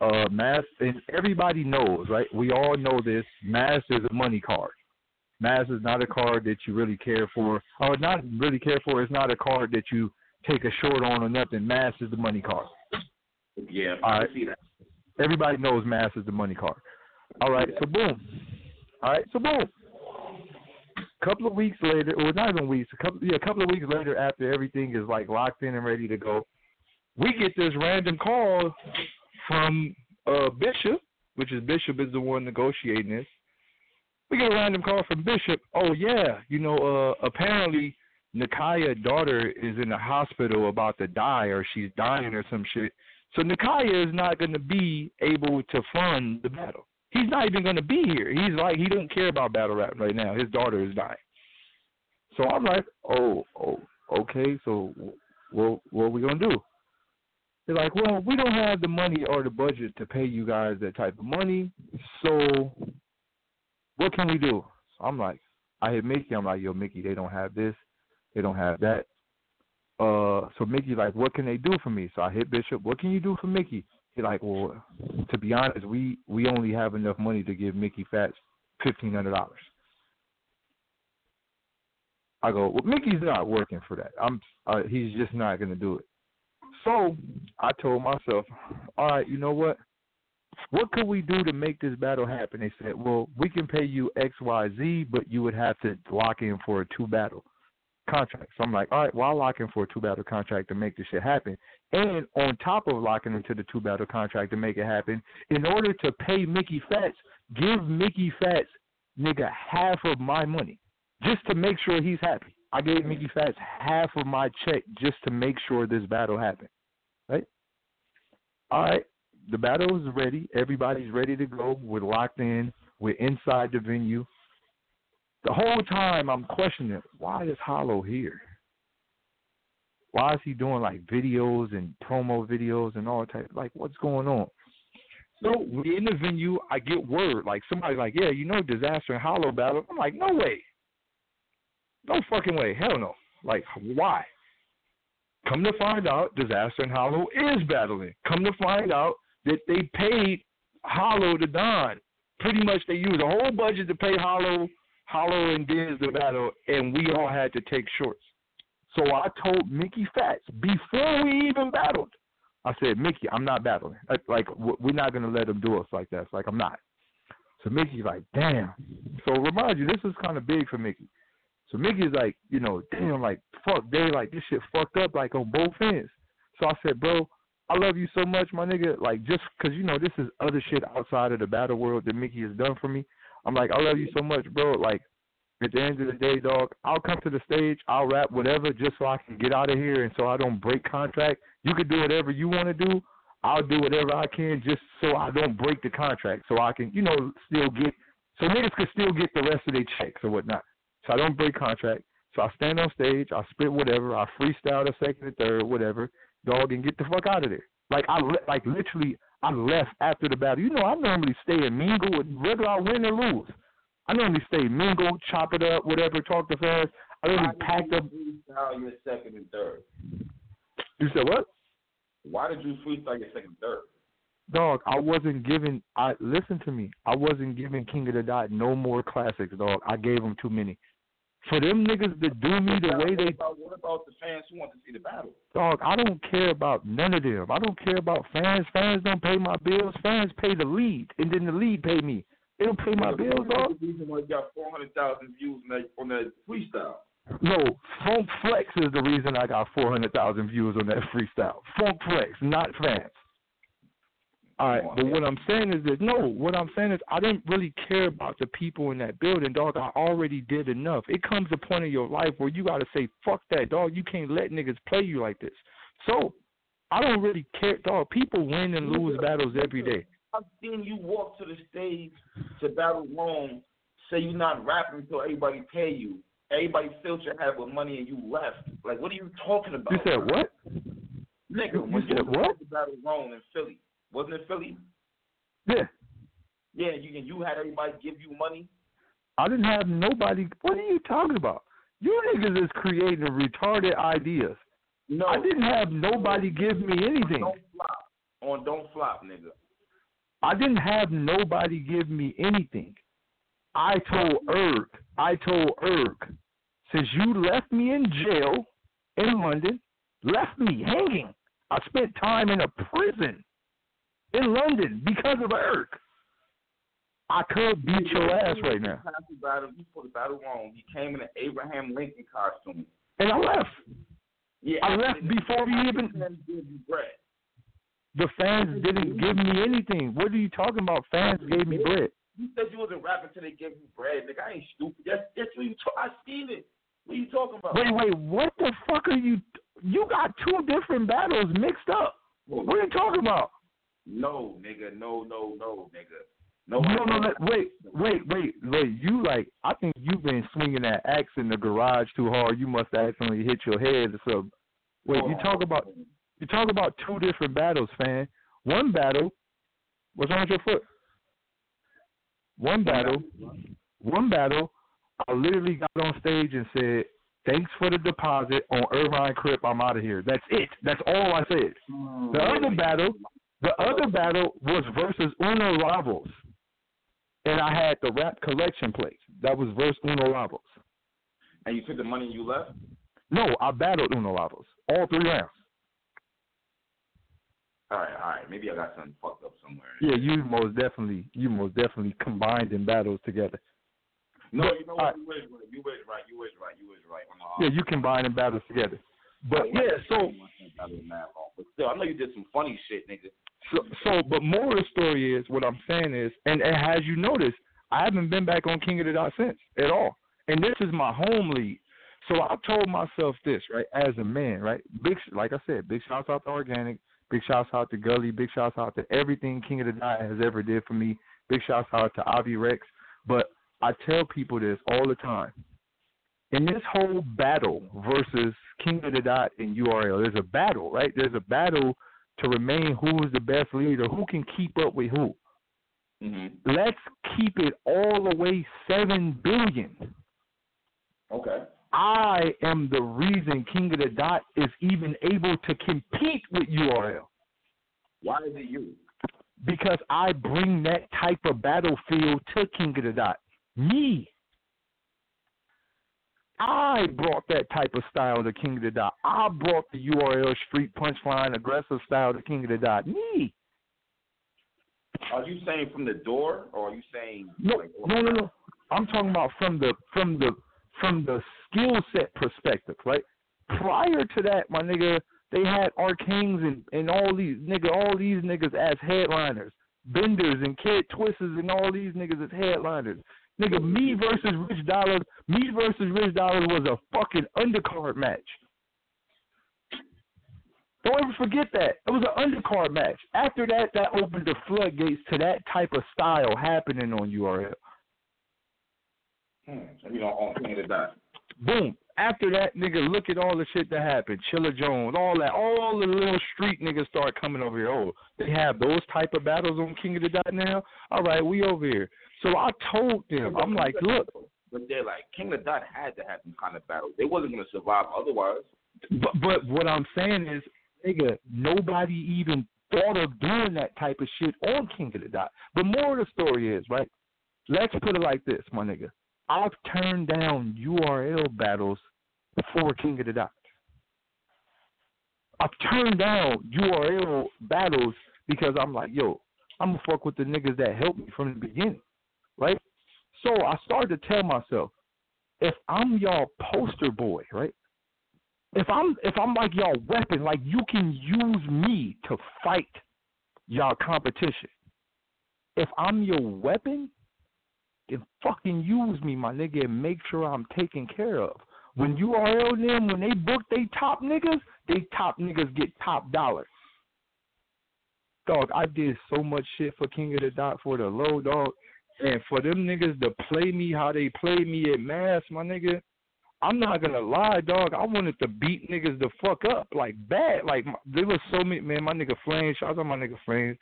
uh, Mass, and everybody knows, right? We all know this. Mass is a money card. Mass is not a card that you really care for, or not really care for. It's not a card that you take a short on or nothing. Mass is the money card. Yeah, All I see that. Everybody knows Mass is the money card. All right, so boom. All right, so boom. A couple of weeks later, or not even weeks, a couple yeah, a couple of weeks later, after everything is like locked in and ready to go, we get this random call from uh Bishop, which is Bishop is the one negotiating this. We get a random call from Bishop. Oh yeah, you know, uh apparently Nakaya daughter is in the hospital about to die or she's dying or some shit. So Nakaya is not going to be able to fund the battle. He's not even going to be here. He's like he don't care about battle rap right now. His daughter is dying. So I'm like, oh, oh, okay. So what what are we gonna do? They're like, well, we don't have the money or the budget to pay you guys that type of money. So what can we do? So I'm like, I hit Mickey. I'm like, yo, Mickey, they don't have this. They don't have that. uh, so Mickey like, what can they do for me? So I hit Bishop. What can you do for Mickey? Like, well, to be honest, we we only have enough money to give Mickey Factz fifteen hundred dollars. I go, well, Mickey's not working for that. I'm, uh, he's just not gonna do it. So I told myself, all right, you know what? What could we do to make this battle happen? They said, well, we can pay you X, Y, Z, but you would have to lock in for a two battle contract. So I'm like, all right, well, I'll lock for a two battle contract to make this shit happen. And on top of locking into the two battle contract to make it happen, in order to pay Mickey Factz, give Mickey Factz nigga half of my money just to make sure he's happy. I gave Mickey Factz half of my check just to make sure this battle happened. Right? All right. The battle is ready. Everybody's ready to go. We're locked in. We're inside the venue. The whole time I'm questioning why is Hollow here? Why is he doing like videos and promo videos and all type? Like, what's going on? So we in the venue. I get word like somebody like, yeah, you know, Dizaster and Hollow battle. I'm like, no way, no fucking way, hell no. Like, why? Come to find out, Dizaster and Hollow is battling. Come to find out that they paid Hollow Da Don. Pretty much, they used a whole budget to pay Hollow, Hollow and Diz the battle, and we all had to take shorts. So I told Mickey Factz before we even battled. I said, Mickey, I'm not battling. Uh, like, we're not gonna let him do us like that. It's like I'm not. So Mickey's like, damn. So remind you, this is kind of big for Mickey. So Mickey's like, you know, damn, like fuck, they like this shit fucked up like on both ends. So I said, bro, I love you so much, my nigga. Like just cause you know this is other shit outside of the battle world that Mickey has done for me. I'm like, I love you so much, bro. Like at the end of the day, dog, I'll come to the stage, I'll rap whatever just so I can get out of here and so I don't break contract. You can do whatever you want to do. I'll do whatever I can just so I don't break the contract, so I can, you know, still get, so niggas can still get the rest of their checks or whatnot. So I don't break contract. So I stand on stage, I spit whatever, I freestyle the second and third, whatever, dog, and get the fuck out of there. Like I, like literally, I left after the battle. You know, I normally stay and mingle, with whether I win or lose. I normally stay mingle, chop it up, whatever, talk to fans. I normally packed up. Freestyle your second and third. You said what? Why did you freestyle your second and third? Dog, I wasn't giving. I listen to me. I wasn't giving King of the Dot no more classics, dog. I gave him too many. For them niggas to do me the way they. What about the fans who want to see the battle? Dog, I don't care about none of them. I don't care about fans. Fans don't pay my bills. Fans pay the lead, and then the lead pay me. They don't pay my bills, dog. The reason why you got four hundred thousand views on that on that freestyle. No, Funk Flex is the reason I got four hundred thousand views on that freestyle. Funk Flex, not fans. All right, but what I'm saying is that no, what I'm saying is I didn't really care about the people in that building, dog. I already did enough. It comes a point in your life where you gotta say, fuck that, dog. You can't let niggas play you like this. So I don't really care, dog. People win and lose battles every day. I've seen you walk to the stage to battle Rome, say you're not rapping until everybody pay you. Everybody filled your head with money and you left. Like, what are you talking about? You said what? Nigga, you, when you said what? To battle Rome in Philly, wasn't it Philly? Yeah. Yeah, you you had everybody give you money. I didn't have nobody. What are you talking about? You niggas is creating retarded ideas. No, I didn't have nobody give me anything. Don't flop on don't flop, nigga. I didn't have nobody give me anything. I told Erg, I told Erg, since you left me in jail in London, left me hanging. I spent time in a prison in London because of Erg. I could beat your ass right now. You put the battle wrong. You came in an Abraham Lincoln costume. And I left. Yeah, I left before even. You bread. The fans didn't give me anything. What are you talking about? Fans gave me bread. You said you wasn't rapping till they gave you bread. Nigga, I ain't stupid. That's that's what you. Talk, I seen it. What are you talking about? Wait, wait. What the fuck are you? You got two different battles mixed up. What are you talking about? No, nigga. No, no, no, nigga. No, no, no, no. Wait, wait, wait, wait. You like? I think you've been swinging that axe in the garage too hard. You must have accidentally hit your head or something. Wait, you talk oh. about you talk about two different battles, fan. One battle, what's wrong with your foot? One battle, one battle. I literally got on stage and said, Thanks for the deposit on Irvine Crip. I'm out of here. That's it. That's all I said. The other battle, the other battle was versus Uno Rivals, and I had the rap collection plate. That was versus Uno Rivals. And you took the money and you left. No, I battled Uno Rivals all three rounds. All right, all right. Maybe I got something fucked up somewhere. Yeah, you most definitely, you most definitely combined in battles together. No, But you know what? You was right. You was right. You was right. You was right. Uh, yeah, you combined in battles together. But yeah, so But still, I know you did some funny shit, nigga. So, so, but more of the story is what I'm saying is, and, and as you notice, I haven't been back on King of the Dot since at all. And this is my home league. So I told myself this, right, as a man, right? Big, like I said, big shouts out to Organik, big shouts out to Gully, big shouts out to everything King of the Dot has ever did for me. Big shouts out to Avi Rex. But I tell people this all the time. In this whole battle versus King of the Dot and URL, there's a battle, right? There's a battle to remain who is the best leader, who can keep up with who. Mm-hmm. Let's keep it all the way seven billion. Okay. I am the reason King of the Dot is even able to compete with URL Why is it you? because I bring that type of battlefield to King of the Dot. Me. I brought that type of style to King of the Dot. I brought the URL street punchline aggressive style to King of the Dot. Me. Are you saying from the door, or are you saying No, like, no, no, no. I'm talking about from the from the from the skill set perspective, right? Prior to that, my nigga, they had Arcanes and and all these nigga, all these niggas as headliners, Benders and Kid Twisters and all these niggas as headliners. Nigga, me versus Rich Dolarz, me versus Rich Dolarz was a fucking undercard match. Don't ever forget that. It was an undercard match. After that, that opened the floodgates to that type of style happening on URL. Hmm. You know, on the Dot. Boom. After that, nigga, look at all the shit that happened. Chilla Jones, all that, all the little street niggas start coming over here. Oh, they have those type of battles on King of the Dot now. All right, we over here. So I told them, I'm like, look, But they're like King of the Dot had to have some kind of battle. They wasn't gonna survive otherwise. but, but what I'm saying is, nigga, nobody even thought of doing that type of shit on King of the Dot. But more of the story is, right? Let's put it like this, my nigga. I've turned down URL battles for King of the Dot. I've turned down URL battles because I'm like, yo, I'm gonna fuck with the niggas that helped me from the beginning? So I started to tell myself, if I'm y'all poster boy, right? If I'm if I'm like y'all weapon, like you can use me to fight y'all competition. If I'm your weapon, then fucking use me, my nigga, and make sure I'm taken care of. When you URL them, when they book they top niggas, they top niggas get top dollar. Dog, I did so much shit for King of the Dot for the low dog. And for them niggas to play me how they play me at Mass, my nigga, I'm not gonna lie, dog. I wanted to beat niggas the fuck up, like bad. Like my, there was so many, man. My nigga Flames, shout out my nigga Flames.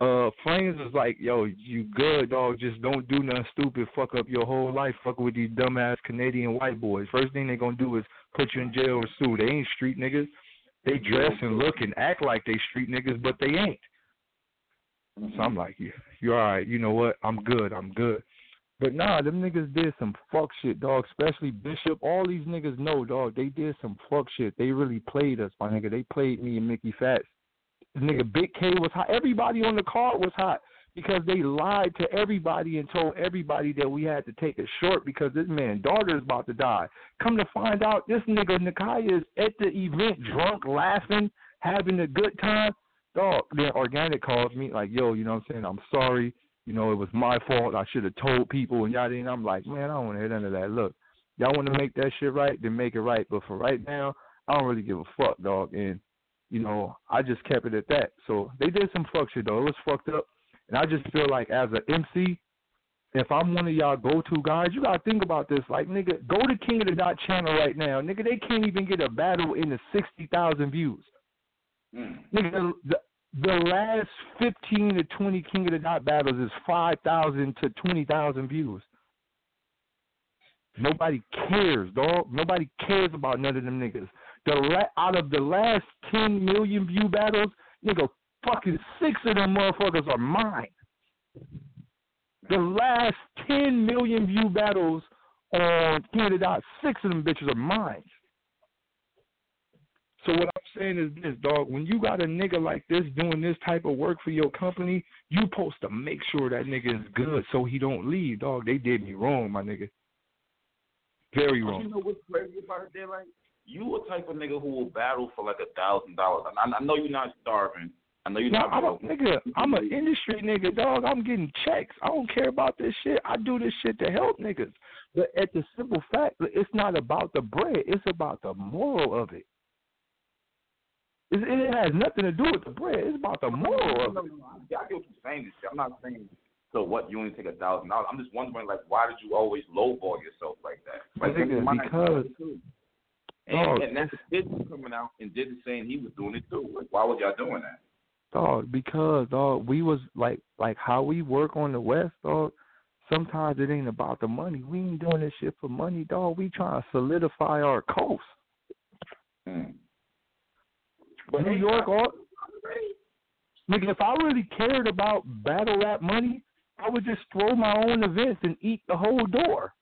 Uh, Flames was like, yo, you good, dog. Just don't do nothing stupid. Fuck up your whole life. Fuck with these dumbass Canadian white boys. First thing they gonna do is put you in jail or sue. They ain't street niggas. They dress and look and act like they street niggas, but they ain't. So I'm like, yeah, you're all right. You know what? I'm good. I'm good. But nah, them niggas did some fuck shit, dog. Especially Bishop. All these niggas know, dog. They did some fuck shit. They really played us, my nigga. They played me and Mickey Factz. Nigga, Big K was hot. Everybody on the card was hot because they lied to everybody and told everybody that we had to take it short because this man daughter is about to die. Come to find out, this nigga Nakai is at the event drunk, laughing, having a good time. Dog, then Organik calls me like, yo, you know what I'm saying? I'm sorry. You know, it was my fault. I should have told people and y'all didn't. I'm like, man, I don't want to hear none of that. Look, y'all want to make that shit right, then make it right. But for right now, I don't really give a fuck, dog. And, you know, I just kept it at that. So they did some fuck shit, though. It was fucked up. And I just feel like as an MC, if I'm one of y'all go-to guys, you gotta think about this. Like, nigga, go to King of the Dot channel right now. Nigga, they can't even get a battle in the 60,000 views. Mm. Nigga, the, the last 15 to 20 King of the Dot battles is 5,000 to 20,000 views. Nobody cares, dog. Nobody cares about none of them niggas. The la- out of the last ten million view battles, nigga, fucking six of them motherfuckers are mine. The last ten million view battles on Canada, six of them bitches are mine. So what I'm saying is this, dog. When you got a nigga like this doing this type of work for your company, you supposed to make sure that nigga is good so he don't leave, dog. They did me wrong, my nigga. Very wrong. You know what's crazy about it, Daylyt? You a type of nigga who will battle for like a thousand dollars. I know you're not starving. I know you're no, not. I don't, nigga. I'm an industry nigga, dog. I'm getting checks. I don't care about this shit. I do this shit to help niggas. But at the simple fact, it's not about the bread. It's about the moral of it. It, it has nothing to do with the bread. It's about the moral of it. I get what you're saying. This shit. I'm not saying so what you only take a thousand dollars. I'm just wondering, like, why did you always lowball yourself like that? Like, because. And, and that's Diddy coming out and Diddy saying he was doing it too. Like, why was y'all doing that? Dog, because dog, we was like like how we work on the West, dog. Sometimes it ain't about the money. We ain't doing this shit for money, dog. We trying to solidify our coast. Mm. But New York, all, nigga, if I really cared about battle rap money, I would just throw my own events and eat the whole door.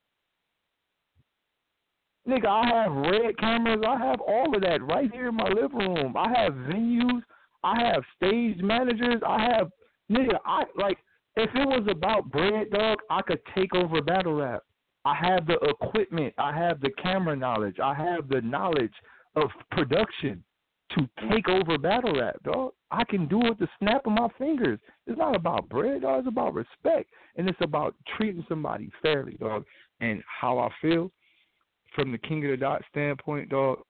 Nigga, I have red cameras. I have all of that right here in my living room. I have venues. I have stage managers. I have nigga. I like if it was about bread, dog, I could take over battle rap. I have the equipment. I have the camera knowledge. I have the knowledge of production to take over battle rap, dog. I can do it with the snap of my fingers. It's not about bread, dog. It's about respect, and it's about treating somebody fairly, dog. And how I feel from the king of the dot standpoint, dog.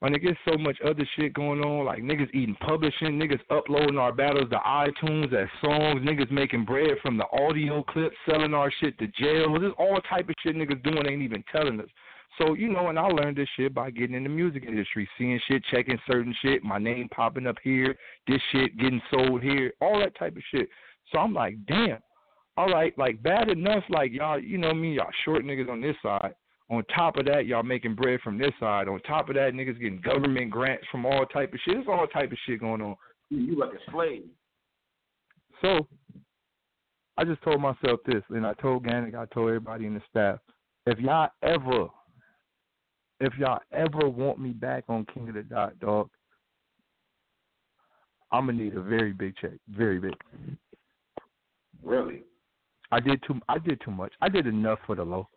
My nigga, so much other shit going on. Like niggas eating publishing, niggas uploading our battles to iTunes as songs, niggas making bread from the audio clips, selling our shit to jail. There's all type of shit niggas doing ain't even telling us. So, you know, and I learned this shit by getting in the music industry, seeing shit, checking certain shit, my name popping up here, this shit getting sold here, all that type of shit. So I'm like, damn. All right, like bad enough, like y'all, you know me, y'all short niggas on this side. On top of that, y'all making bread from this side. On top of that, niggas getting government grants from all type of shit. There's all type of shit going on. You like a slave. So I just told myself this, and I told Gannick, I told everybody in the staff, if y'all ever if y'all ever want me back on King of the Dot, dog, I'm gonna need a very big check, very big. Really? I did too. I did too much. I did enough for the low.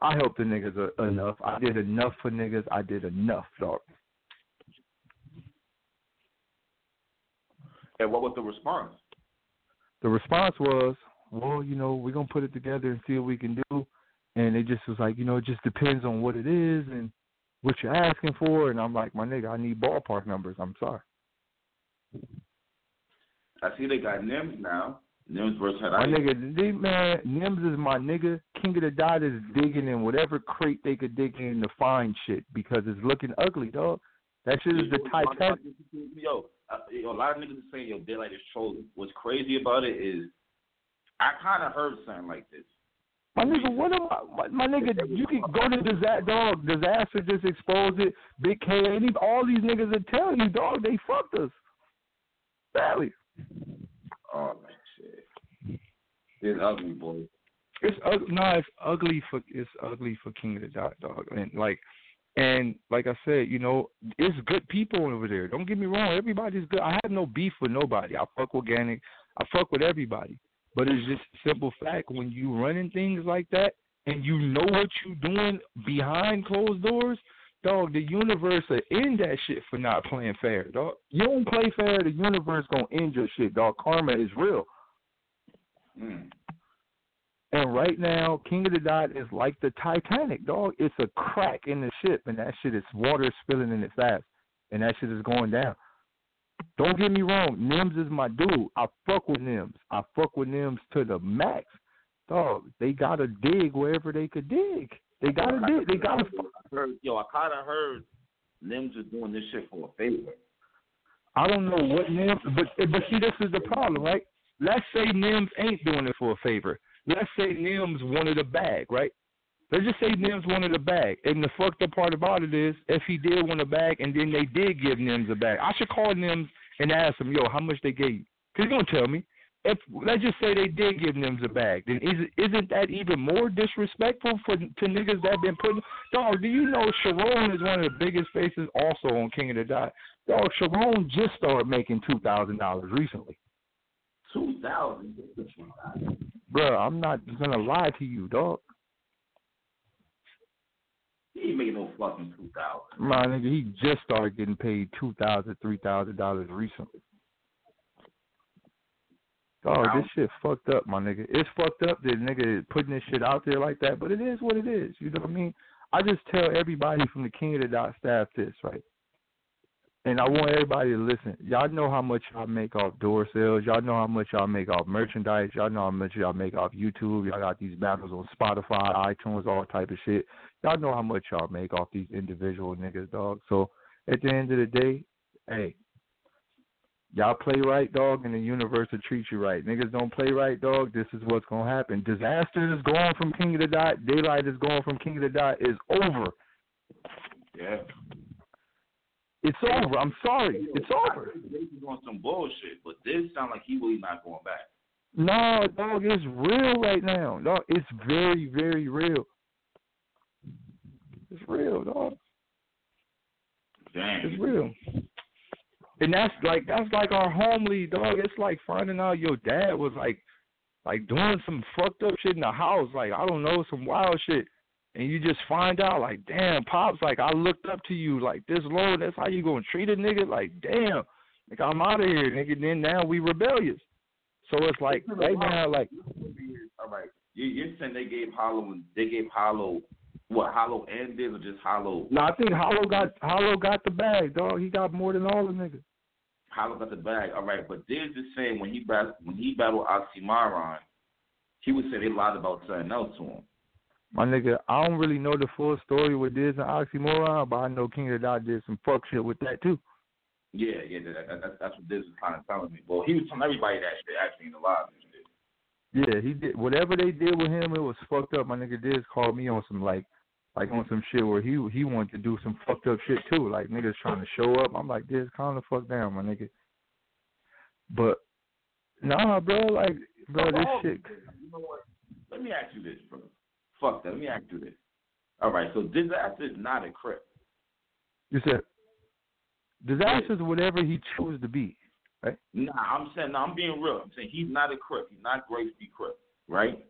I helped the niggas uh, enough. I did enough for niggas. I did enough, dog. And what was the response? The response was, well, you know, we're gonna put it together and see what we can do and it just was like, you know, it just depends on what it is and what you're asking for. And I'm like, my nigga, I need ballpark numbers. I'm sorry. I see they got Nims now. Nims versus My nigga, man, Nims is my nigga. King of the Dot is digging in whatever crate they could dig in to find shit because it's looking ugly, dog. That shit is the Titanic. Yo, uh, yo, a lot of niggas are saying, yo, Daylyt is trolling. What's crazy about it is I kind of heard something like this. My nigga, what am I? My, my nigga, you can go to Dizaster, dog. Dizaster just exposed it. Big K, all these niggas are telling you, dog, they fucked us. Badly. Oh man, shit. It's ugly, boy. It's ugly. No, it's ugly for it's ugly for King of the Dot, dog. And like, and like I said, you know, it's good people over there. Don't get me wrong. Everybody's good. I have no beef with nobody. I fuck with Gannick. I fuck with everybody. But it's just a simple fact when you running things like that and you know what you doing behind closed doors, dog, the universe will end that shit for not playing fair, dog. You don't play fair, the universe gonna end your shit, dog. Karma is real. Mm. And right now, King of the Dot is like the Titanic, dog. It's a crack in the ship, and that shit is water spilling in it fast, and that shit is going down. Don't get me wrong, Nims is my dude. I fuck with Nims. I fuck with Nims to the max. Dog, they gotta dig wherever they could dig. They gotta dig. They gotta. Heard, yo, I kind of heard Nims is doing this shit for a favor. I don't know what Nims, but but see, this is the problem, right? Let's say Nims ain't doing it for a favor. Let's say Nims wanted a bag, right? Let's just say Nims wanted a bag, and the fucked up part about it is, if he did want a bag, and then they did give Nims a bag, I should call Nims and ask him, yo, how much they gave you? Cause he's gonna tell me. If let's just say they did give Nims a bag, then is isn't that even more disrespectful for to niggas that been putting? Dog, do you know Sharon is one of the biggest faces also on King of the Dot? Dog, Sharon just started making two thousand dollars recently. Two thousand. Bro, I'm not gonna lie to you, dog. He ain't making no fucking two thousand. My nigga, he just started getting paid two thousand, three thousand dollars recently. Dog, this shit fucked up, my nigga. It's fucked up that nigga putting this shit out there like that, but it is what it is. You know what I mean? I just tell everybody from the King of the Dot staff this, right? And I want everybody to listen. Y'all know how much y'all make off door sales. Y'all know how much y'all make off merchandise. Y'all know how much y'all make off YouTube. Y'all got these battles on Spotify, iTunes, all type of shit. Y'all know how much y'all make off these individual niggas, dog. So at the end of the day, hey, y'all play right, dog, and the universe will treat you right. Niggas don't play right, dog. This is what's gonna happen. Dizaster is going from King of the Dot. Daylyt is going from King of the Dot. Is over. Yeah. It's over. I'm sorry. It's over. He's on some bullshit, but this sound like he really not going back. No, dog, it's real right now. No, it's very, very real. It's real, dog. Damn. It's real. And that's like that's like our homely dog. It's like finding out your dad was like like doing some fucked up shit in the house, like I don't know, some wild shit. And you just find out like, damn, pops, like I looked up to you like this low, that's how you gonna treat a nigga? Like, damn, like I'm out of here, nigga. Then now we rebellious. So it's like right now, like All right. You, you're saying they gave Hollow, they gave Hollow, what Hollow and did or just Hollow? no, I think Hollow got Hollow got the bag, dog. He got more than all the niggas. Hollow got the bag. All right, but Diz is saying when he bat, when he battled Oxxxymiron, he would say they lied about something else to him. My nigga, I don't really know the full story with Diz and Oxxxymiron, but I know King of the Dot did some fuck shit with that too. Yeah, yeah, that, that, that, that's what Diz was kind of telling me. Well, he was telling everybody that shit actually in the live and shit. Yeah, he did whatever they did with him. It was fucked up. My nigga Diz called me on some like, like on some shit where he he wanted to do some fucked up shit too. Like niggas trying to show up. I'm like, Diz, calm the fuck down, my nigga. But nah, bro, like, bro, this shit. You know what? Let me ask you this, bro. Fuck that. Let me ask you this. All right, so Dizaster is not a crip. You said Dizaster is whatever he chose to be. Nah, I'm saying, no, I'm being real. I'm saying he's not a crip. He's not Grace B. Crip, right?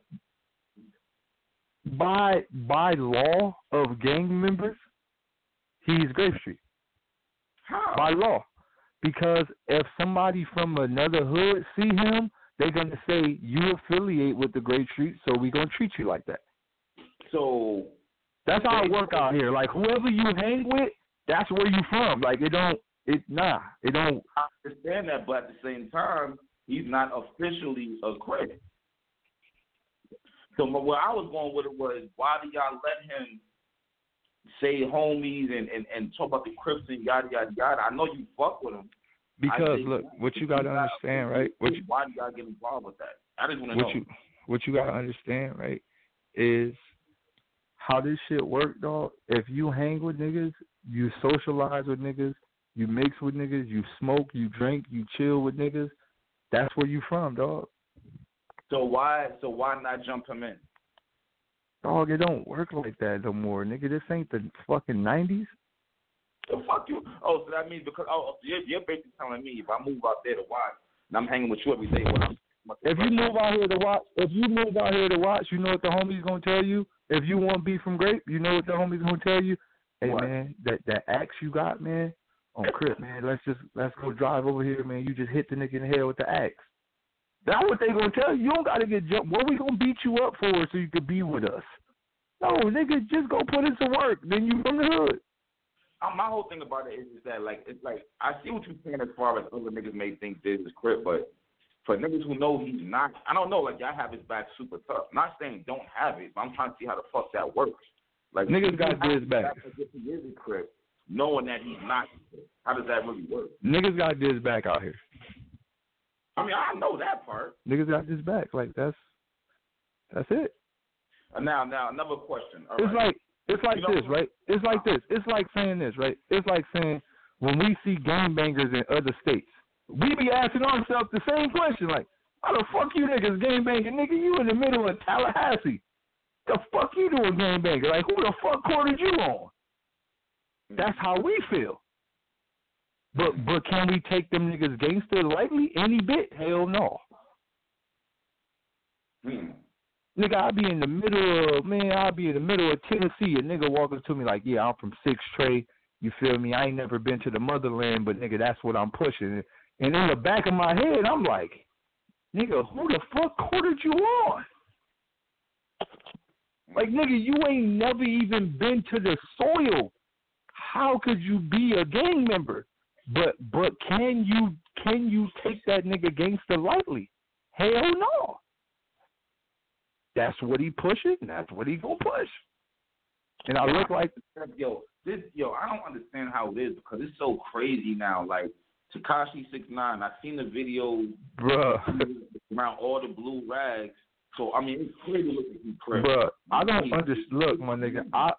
By by law of gang members, he's Grape Street. How? by law. Because if somebody from another hood see him, they're gonna say you affiliate with the Grape Street, so we're gonna treat you like that. So That's how it work out here. Like whoever you hang with, that's where you from. Like it don't, it nah, it don't. I understand that, but at the same time, he's not officially a crip. So my- where I was going with it was, why do y'all let him say homies and, and, and talk about the Crips and yada yada yada? I know you fuck with him. Because think look, what you gotta understand, right? What you, why do y'all get involved with that? I just want to know. what you what you gotta understand, right, is how this shit work, dog. If you hang with niggas, you socialize with niggas, you mix with niggas, you smoke, you drink, you chill with niggas. That's where you from, dog. so why so why not jump him in? Dog, it don't work like that no more, nigga. This ain't the fucking nineties. The fuck you? Oh, so that means because oh, so you're, you're basically telling me if I move out there to watch and I'm hanging with you every day, what I'm If you move out here to watch, if you move out here to watch, you know what the homies gonna tell you. If you want to be from Grape, you know what the homies gonna tell you. Hey What? man, that that axe you got, man, on Crip, man. Let's just let's go drive over here, man. You just hit the nigga in the head with the axe. That's what they gonna tell you. You don't gotta get jumped. What we gonna beat you up for so you could be with us? No, nigga, just go put in some work. Then you from the hood. My whole thing about it is, is that like it's like I see what you're saying as far as other niggas may think this is crip, but for niggas who know he's not, I don't know. Like y'all have his back super tough. Not saying don't have it, but I'm trying to see how the fuck that works. Like Niggas got his back. if he is a crip, knowing that he's not. How does that really work? Niggas got this back out here. I mean, I know that part. Niggas got this back. Like that's that's it. Uh, now, now another question. All it's right. like it's like You know- this, right? It's like this. It's like saying this, right? It's like saying when we see gangbangers in other states, we be asking ourselves the same question, like, how the fuck you niggas gangbanging? Nigga, you in the middle of Tallahassee. The fuck you doing gangbanging? Like, who the fuck cornered you on? That's how we feel. But but can we take them niggas gangster lightly any bit? Hell no. Hmm. Nigga, I'll be in the middle of man, I'll be in the middle of Tennessee. A nigga walking to me like, yeah, I'm from Six Trey. You feel me? I ain't never been to the motherland, but nigga, that's what I'm pushing. And in the back of my head, I'm like, nigga, who the fuck quartered you on? Like, nigga, you ain't never even been to the soil. How could you be a gang member? But but can you can you take that nigga gangster lightly? Hell no. That's what he pushing. That's what he gonna push. And I look like yo, this yo, I don't understand how it is because it's so crazy now. Like Tekashi six nine, I seen the video bruh, around all the blue rags. So I mean, it's crazy looking he crazy. bruh. I don't understand. Look, my nigga, I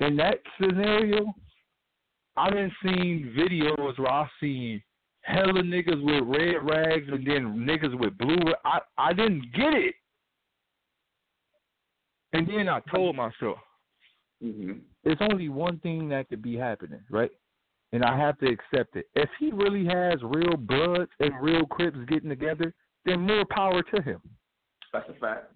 in that scenario, I didn't seen videos where I seen hella niggas with red rags and then niggas with blue. I I didn't get it. And then I told myself, hmm there's only one thing that could be happening, right? And I have to accept it. If he really has real bloods and real Crips getting together, then more power to him, That's a fact.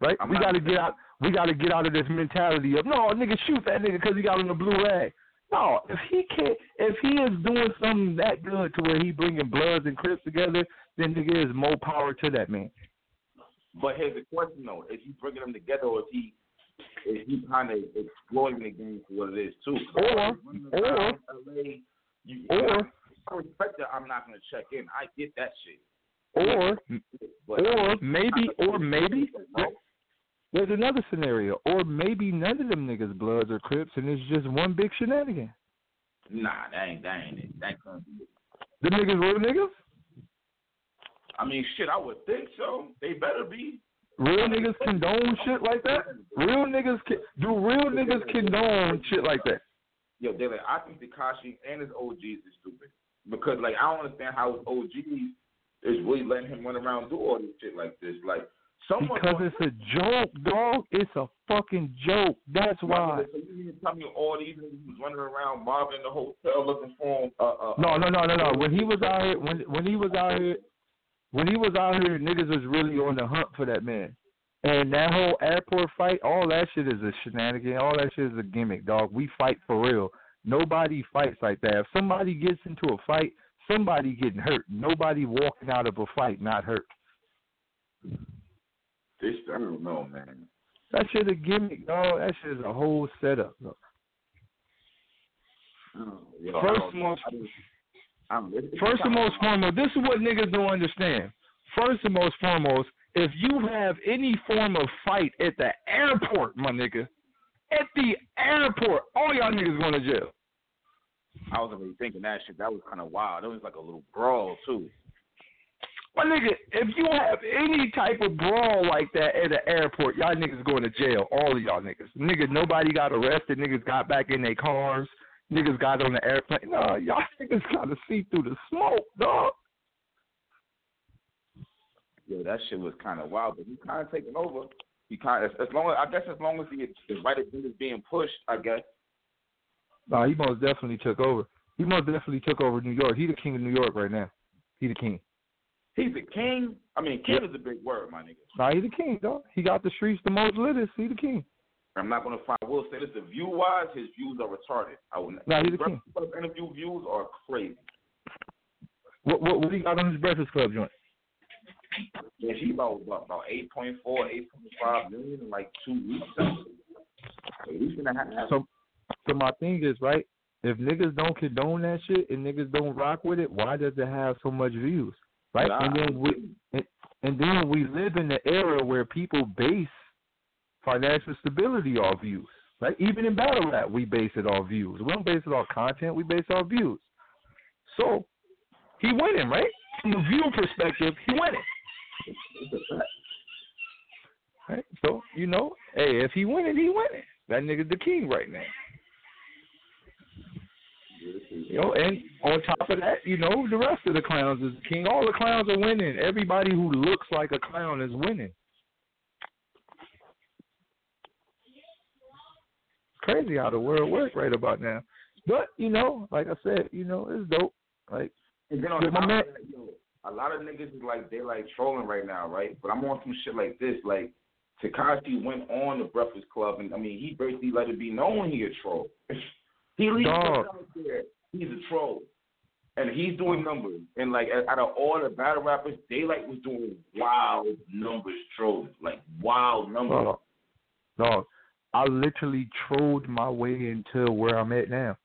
right? I'm we got to get out. We got to get out of this mentality of no, nigga, shoot that nigga because he got on the blue rag. No, if he can't, if he is doing something that good to where he bringing Bloods and Crips together, then nigga is more power to that man. But here's the question though: Is he bringing them together, or is he is he kind of exploiting the game for what it is too? Or- or- LA, you, Or I respect that. I'm not gonna check in. I get that shit. or But or maybe or maybe There's another scenario, or maybe none of them niggas Bloods or Crips, and it's just one big shenanigan. Nah, that ain't that ain't it. That can't be it. The niggas real niggas? I mean, shit. I would think so. They better be. Real niggas condone shit like that? Real niggas can, do real niggas condone shit like that? Yo, like, I think Tekashi and his OGs is stupid because like I don't understand how his OGs is really letting him run around and do all this shit like this. Like someone Because it's a joke, dog. It's a fucking joke. That's why. So you mean to tell me all these niggas was running around mobbing the hotel looking for him? Uh, uh, No, no, no, no, no. When he was out here, when when he was out here, when he was out here, niggas was really on the hunt for that man. And that whole airport fight, all that shit is a shenanigan. All that shit is a gimmick, dog. We fight for real. Nobody fights like that. If somebody gets into a fight, somebody getting hurt. Nobody walking out of a fight not hurt. This I don't know, man. That shit a gimmick, dog. That shit is a whole setup. Dog. Oh, Yo, First don't- and most, I don't- I don't- it's- it's first and most foremost, this is what niggas don't understand. First and most foremost, if you have any form of fight at the airport, my nigga, at the airport, all y'all niggas going to jail. I wasn't really thinking that shit. That was kind of wild. It was like a little brawl too. My nigga, if you have any type of brawl like that at the airport, y'all niggas going to jail. All of y'all niggas. Nigga, nobody got arrested. Niggas got back in their cars. Niggas got on the airplane. No, y'all niggas got to see through the smoke, dog. Yeah, that shit was kind of wild, but he kind of taking over. He kind of as, as long as I guess as long as he the right agenda is being pushed, I guess. No, he most definitely took over. He most definitely took over New York. He the king of New York right now. He the king. He's the king. I mean, king is a big word, my nigga. Nah, he the king, dog. He got the streets the most littest. He the king. I'm not gonna find. I will say this: the view wise, his views are retarded. I will. Nah, he's his a king. Interview views are crazy. What what what he got on his Breakfast Club joint? Yeah, he about about, about 8.4, 8.5 million in like two weeks. A week and a half. So so my thing is right. If niggas don't condone that shit and niggas don't rock with it, why does it have so much views? Right? Nah. And then we and, and then we live in the era where people base financial stability off views. Right? Even in battle rap, we base it off views. We don't base it off content. We base it off views. So he winning, right? From the view perspective, he winning. Right? So you know, hey, if he winning, he winning. That nigga the king right now. You know, and on top of that, you know, the rest of the clowns is king. All the clowns are winning. Everybody who looks like a clown is winning. Crazy how the world works right about now. But, you know, like I said, you know, it's dope. Like And then on top man- a lot of niggas is like they like trolling right now, right? But I'm on some shit like this, like Tekashi went on the Breakfast Club, and I mean he basically let it be known he a troll. he leaves out there, he's a troll, and he's doing numbers. And like out of all the battle rappers, Daylyt was doing wild numbers trolling, like wild numbers. Dog, I literally trolled my way into where I'm at now.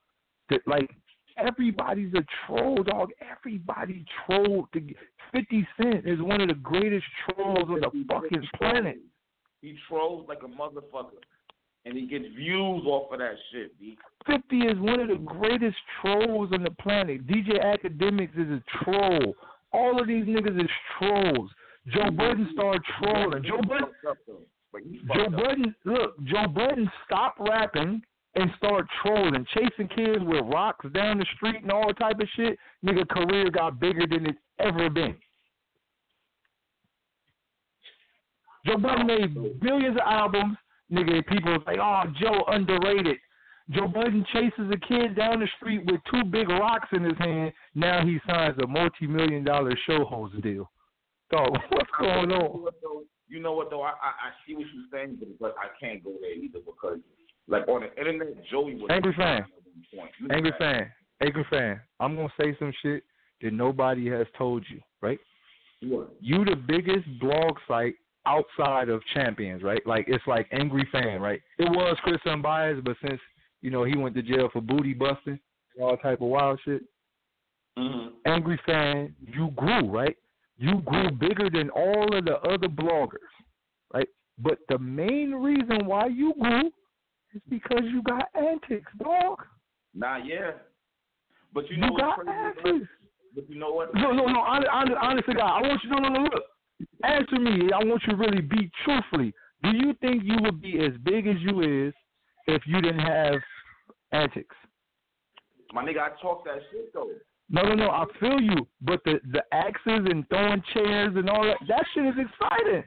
Like everybody's a troll, dog. Everybody trolled. To Fifty Cent is one of the greatest trolls on the fucking planet. He trolls like a motherfucker, and he gets views off of that shit. B. Fifty is one of the greatest trolls on the planet. DJ Akademiks is a troll. All of these niggas is trolls. Joe Budden started trolling. Joe Budden Joe. Budden, look, Joe Budden stopped rapping and started trolling, chasing kids with rocks down the street and all type of shit. Nigga, career got bigger than it's ever been. Joe Budden made billions of albums. Nigga, people was like, oh, Joe underrated. Joe Budden chases a kid down the street with two big rocks in his hand. Now he signs a multi-million dollar show host deal. Dog, what's going on? You know what though? I, I I see what you're saying, but but I can't go there either because like on the internet, Joey was Angry fan. at one point. Angry know fan, angry fan. I'm gonna say some shit that nobody has told you, right? What? You the biggest blog site outside of champions, right? Like it's like angry fan, right? It was Chris Unbiased, but since you know he went to jail for booty busting and all type of wild shit, Mm-hmm. angry fan, you grew, right? You grew bigger than all of the other bloggers, right? But the main reason why you grew is because you got antics, dog. Nah, yeah. But you You, know what's got antics. But you know what? No, no, no. Honest, honest, honest God, I want you. No, no, no. Look, answer me. I want you to really be truthfully. Do you think you would be as big as you is if you didn't have antics? My nigga, I talk that shit though. No, no, no. I feel you, but the the axes and throwing chairs and all that that shit is exciting.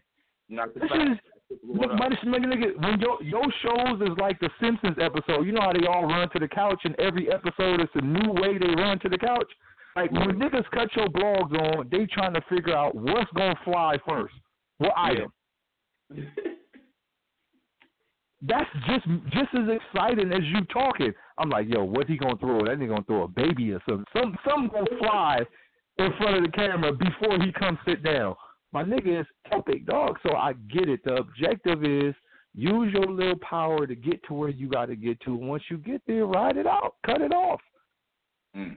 Not That shit is. Look, this nigga, nigga, when your your shows is like the Simpsons episode, you know how they all run to the couch, and every episode it's a new way they run to the couch. Like when niggas cut your blogs on, they trying to figure out what's gonna fly first. What item? That's just just as exciting as you talking. I'm like, yo, what's he gonna throw? That nigga gonna throw a baby or something. Some something gonna fly in front of the camera before he comes sit down. My nigga is epic, dog. So I get it. The objective is use your little power to get to where you got to get to. Once you get there, ride it out, cut it off. Mm.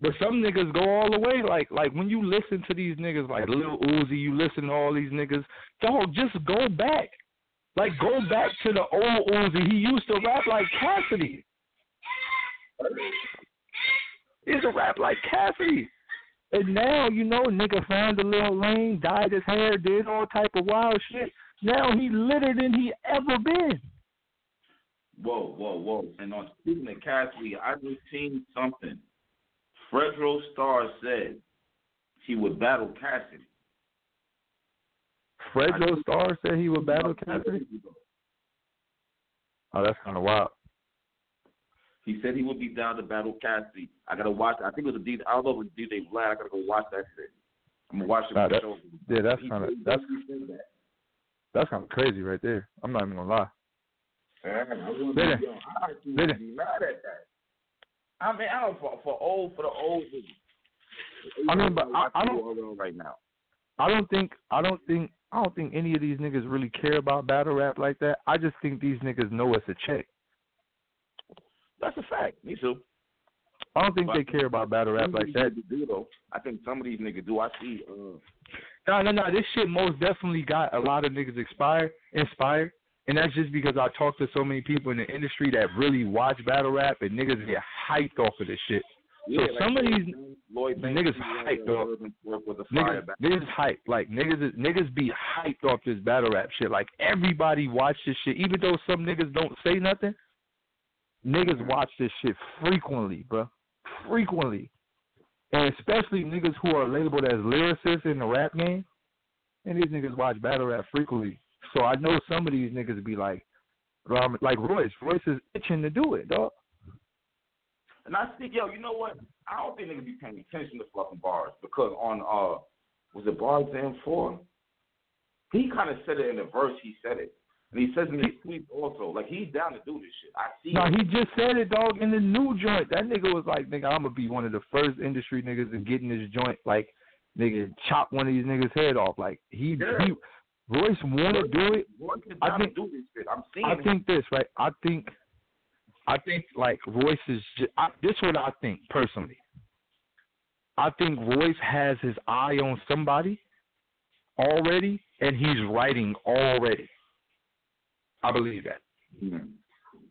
But some niggas go all the way. Like like when you listen to these niggas like Lil Uzi, you listen to all these niggas. Dog, just go back. Like go back to the old Uzi. He used to rap like Cassidy. He used to rap like Cassidy. And now, you know, nigga found a little lane, dyed his hair, did all type of wild shit. Now he litter than he ever been. Whoa, whoa, whoa. And on speaking of Cassidy, I just seen something. Fredro Starr said he would battle Cassidy. Fredro Starr said he would battle Cassidy. Oh, that's kind of wild. He said he would be down to battle Cassidy. I gotta watch. I think it was a D. I don't know if it was DJ Vlad. I gotta go watch that shit. I'm gonna watch it. Nah, that- sure. Yeah, that's kind of that's that. that's kind of crazy right there. I'm not even gonna lie. Man, I wouldn't Did be, yo, I would be mad at that. I mean, I don't for, for old for the old. I mean, but I- I don't- don't right now. I don't think I don't think I don't think any of these niggas really care about battle rap like that. I just think these niggas know it's a check. That's a fact. Me too. I don't think they care about battle rap like that. niggas do though. I think some of these niggas do. I see. Uh, No, no, no. This shit most definitely got a lot of niggas inspired, inspired, and that's just because I talk to so many people in the industry that really watch battle rap, and niggas get hyped off of this shit. Yeah, so like some of these Lloyd Banks, niggas he had hype, a dog. urban uh, work with a fire Niggas, niggas hype. Like niggas, niggas be hyped off this battle rap shit. Like everybody watch this shit, even though some niggas don't say nothing. Niggas watch this shit frequently, bro. Frequently, and especially niggas who are labeled as lyricists in the rap game. And these niggas watch battle rap frequently. So I know some of these niggas be like, like Royce. Royce is itching to do it, dog. And I think, yo, you know what? I don't think niggas be paying attention to fucking bars because on uh, was it Bars M four? He kind of said it in the verse. He said it, and he says in his tweets also. Like he's down to do this shit. I see. No, he just said it, dog, in the new joint. That nigga was like, nigga, I'm gonna be one of the first industry niggas to get in this joint. Like, nigga, chop one of these niggas' head off. Like, he, Yeah. he Royce wanna do it. I think- to do this shit. I'm seeing. I think this, right? I think, I think like Royce is. Just, I, this is what I think personally. I think Royce has his eye on somebody already, and he's writing already. I believe that. Hmm.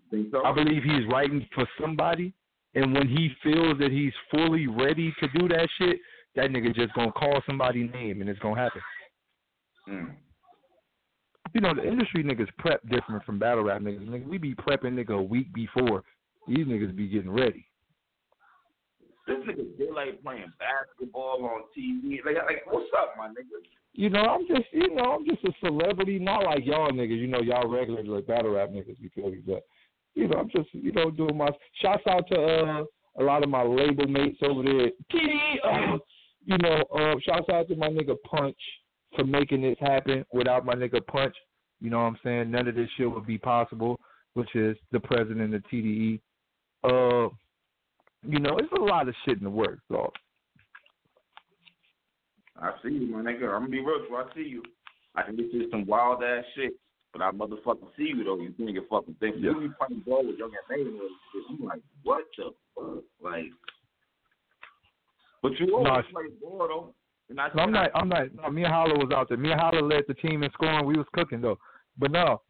Think so? I believe he's writing for somebody, and when he feels that he's fully ready to do that shit, that nigga just gonna call somebody's name and it's gonna happen. Hmm. You know, the industry niggas prep different from battle rap niggas. Nigga, we be prepping nigga a week before. These niggas be getting ready. This nigga Daylyt playing basketball on TV. Like, like, what's up, my nigga? You know, I'm just, you know, I'm just a celebrity, not like y'all niggas. You know, y'all regular like battle rap niggas. You feel me? But you know, I'm just, you know, doing my. Shouts out to uh, a lot of my label mates over there. TD, uh, you know, uh, shouts out to my nigga Punch for making this happen. Without my nigga Punch, you know what I'm saying? None of this shit would be possible. Which is the president of TDE. Uh, you know, it's a lot of shit in the works, dog. I see you, my nigga. I'm gonna be real with you. I see you. I can get you some wild ass shit, but I motherfucking see you though. You think you fucking think Yeah. you be playing ball with young and name shit. I'm like, what the fuck? Like, but you always No, play ball though. And I No, I'm not. I'm not. No, me and Hollow was out there. Me and Hollow led the team in scoring. We was cooking though. But no,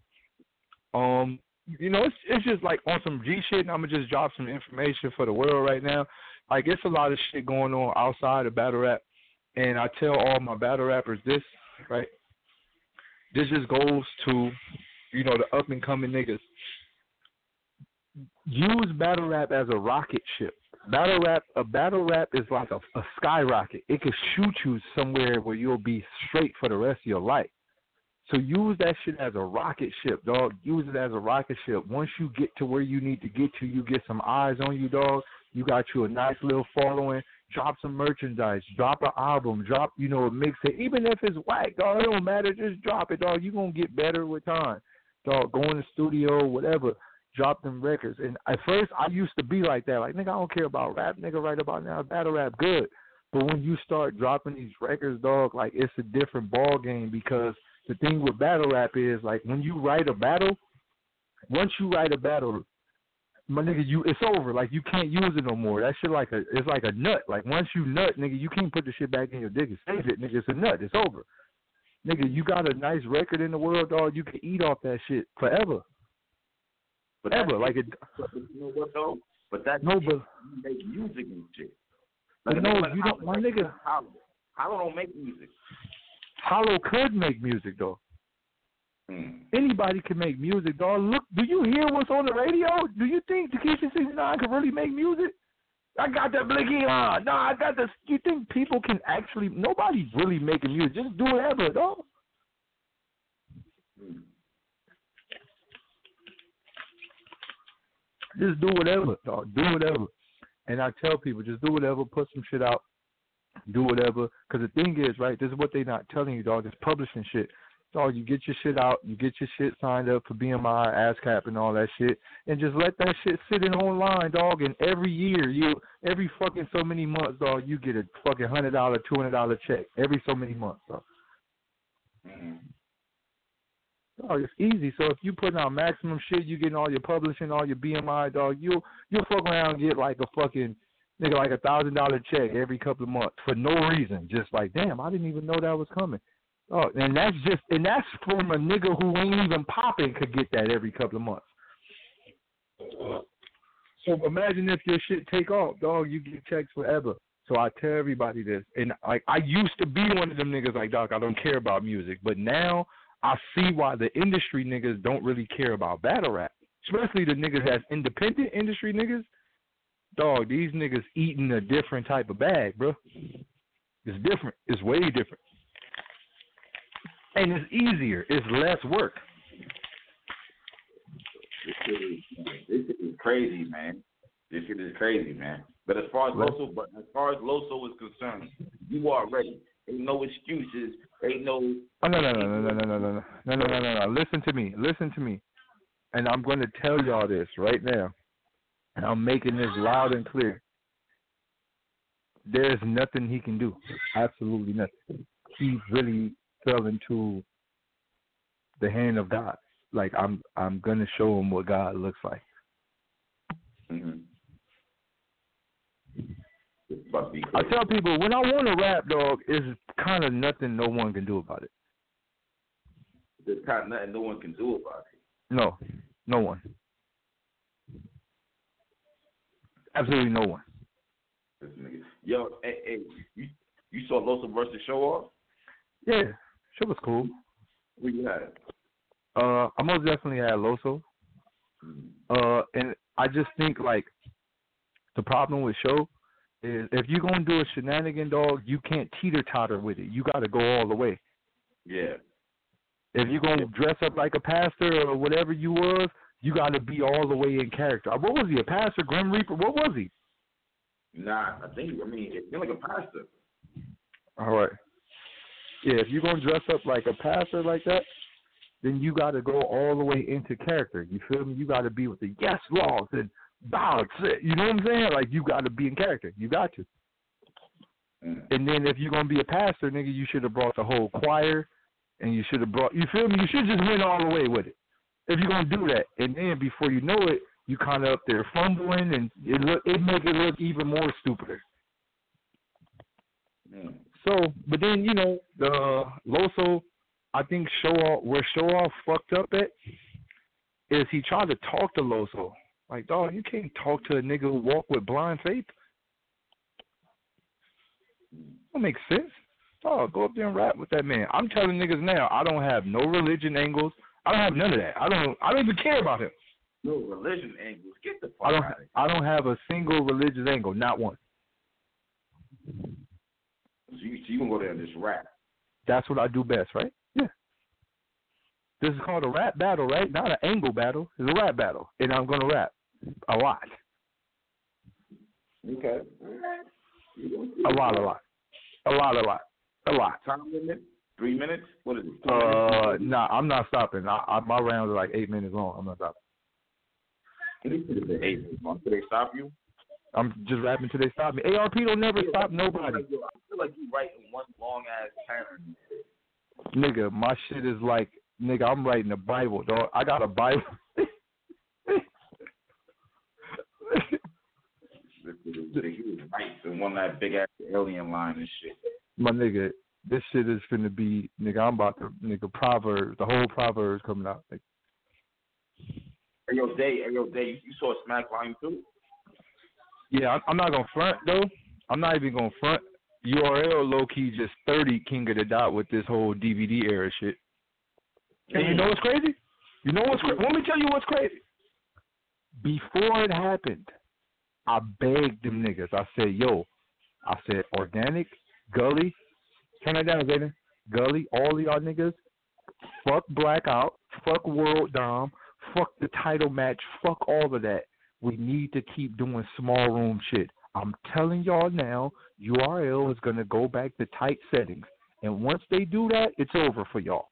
um, you know, it's it's just like on some G shit. And I'm gonna just drop some information for the world right now. Like it's a lot of shit going on outside of battle rap, and I tell all my battle rappers this, right? This just goes to, you know, the up and coming niggas. Use battle rap as a rocket ship. Battle rap, a battle rap is like a, a skyrocket. It could shoot you somewhere where you'll be straight for the rest of your life. So use that shit as a rocket ship, dog. Use it as a rocket ship. Once you get to where you need to get to, you get some eyes on you, dog. You got you a nice little following. Drop some merchandise. Drop an album. Drop, you know, a mixtape. Even if it's whack, dog, it don't matter. Just drop it, dog. You gonna get better with time, dog. Go in the studio, whatever drop them records. And at first, I used to be like that. Like, nigga, I don't care about rap. Nigga, right about now, battle rap good. But when you start dropping these records, dog, like it's a different ball game because the thing with battle rap is like when you write a battle, once you write a battle, my nigga, you it's over. Like you can't use it no more. That shit like a it's like a nut. Like once you nut, nigga, you can't put the shit back in your dick and save it, nigga. It's a nut. It's over. Nigga, you got a nice record in the world, dog. You can eat off that shit forever. But Ever. Like it you know what though? But that No, but you make music and shit. But no, you don't- my like nigga- Hollow. Hollow don't make music. Hollow could make music though. Hmm. Anybody can make music, dog. Look, do you hear what's on the radio? Do you think Tekashi 69 can really make music? I got that blicky on. No, I got this. You think people can actually? Nobody's really making music. Just do whatever, dog. Just do whatever, dog. Do whatever. And I tell people, just do whatever. Put some shit out. Do whatever. Because the thing is, right, this is what they're not telling you, dog. Is publishing shit. Dog, you get your shit out. You get your shit signed up for BMI, ASCAP, and all that shit. And just let that shit sit in online, dog. And every year, you every fucking so many months, dog, you get a fucking hundred dollar, two hundred dollar check every so many months, dog. Hmm. Dog, it's easy. So if you put out maximum shit, you getting all your publishing, all your BMI, dog. You'll you'll fuck around and get like a fucking nigga like a thousand dollar check every couple of months for no reason. Just like, damn, I didn't even know that was coming. Oh, and that's just and that's from a nigga who ain't even popping could get that every couple of months. So imagine if your shit take off, dog. You get checks forever. So I tell everybody this, and like I used to be one of them niggas like, dog. I don't care about music, but now I see why the industry niggas don't really care about battle rap, especially the niggas that's independent industry niggas. Dog, these niggas eating a different type of bag, bro. It's different. It's way different, and it's easier. It's less work. This shit is, this shit is crazy, man. This shit is crazy, man. But as far as Loso, but as far as Loso is concerned, you are ready. Ain't no excuses. Ain't no. Oh no no no no no no no no no no no no no. Listen to me. Listen to me. And I'm going to tell y'all this right now. And I'm making this loud and clear. There's nothing he can do. Absolutely nothing. He really fell into the hand of God. Like I'm I'm gonna show him what God looks like. Mm-hmm. Be I tell people when I want to rap, dog, it's kind of nothing no one can do about it. There's kind of nothing no one can do about it. No, no one. Absolutely no one. Yo, hey, hey, you you saw Loso versus Show Off? Yeah, show was cool. Who you had? Uh, I most definitely had Loso. Mm-hmm. Uh, and I just think like the problem with show is if you're gonna do a shenanigan dog, you can't teeter totter with it. You got to go all the way. Yeah. If you're gonna dress up like a pastor or whatever you was, you got to be all the way in character. What was he? A pastor, Grim Reaper? What was he? Nah, I think I mean it's been like a pastor. All right. Yeah, if you're gonna dress up like a pastor like that, then you got to go all the way into character. You feel me? You got to be with the yes laws and bollocks. You know what I'm saying? Like you got to be in character. You got to. Mm. And then if you're gonna be a pastor, nigga, you should have brought the whole choir, and you should have brought. You feel me? You should just went all the way with it. If you're gonna do that, and then before you know it, you kind of up there fumbling, and it look it make it look even more stupider. Mm. So, but then you know the Loso, I think show off where show off fucked up at is he tried to talk to Loso. Like, dog, you can't talk to a nigga who walk with blind faith. That makes sense. Dog, go up there and rap with that man. I'm telling niggas now, I don't have no religion angles. I don't have none of that. I don't. I don't even care about him. No religion angles. Get the fuck I don't. out of here. I don't have a single religious angle. Not one. So you, so you gonna go there and just rap? That's what I do best, right? Yeah. This is called a rap battle, right? Not an angle battle. It's a rap battle, and I'm gonna rap a lot, Okay. a lot, a lot, a lot, a lot, a lot. Time limit? Three minutes? What is it? Uh, minutes? nah, I'm not stopping. I, I, my rounds are like eight minutes long. I'm not stopping. It could have been eight minutes. long. Did they stop you? I'm just rapping till they stop me. ARP don't never stop nobody, I feel like you writing one long ass pattern. nigga. My shit is like, nigga. I'm writing a Bible, dog. I got a Bible. He was right and one that big ass alien line and shit. my nigga, this shit is finna be, nigga. I'm about to, nigga. Proverbs, the whole Proverbs coming out. Like, Hey yo, Day, hey yo, Day, you, you saw Smack Volume Two? Yeah, I'm, I'm not gonna front though. I'm not even gonna front. URL low key just thirty king of the dot with this whole DVD era shit. And you know what's crazy? You know what's crazy? Let me tell you what's crazy. Before it happened, I begged them niggas. I said, "Yo," I said, "Organik, Gully, turn that down, Zayden. Gully, all of y'all niggas, fuck Blackout, fuck World Dom, fuck the title match, fuck all of that. We need to keep doing small room shit. I'm telling y'all now, URL is gonna go back to tight settings, and once they do that, it's over for y'all.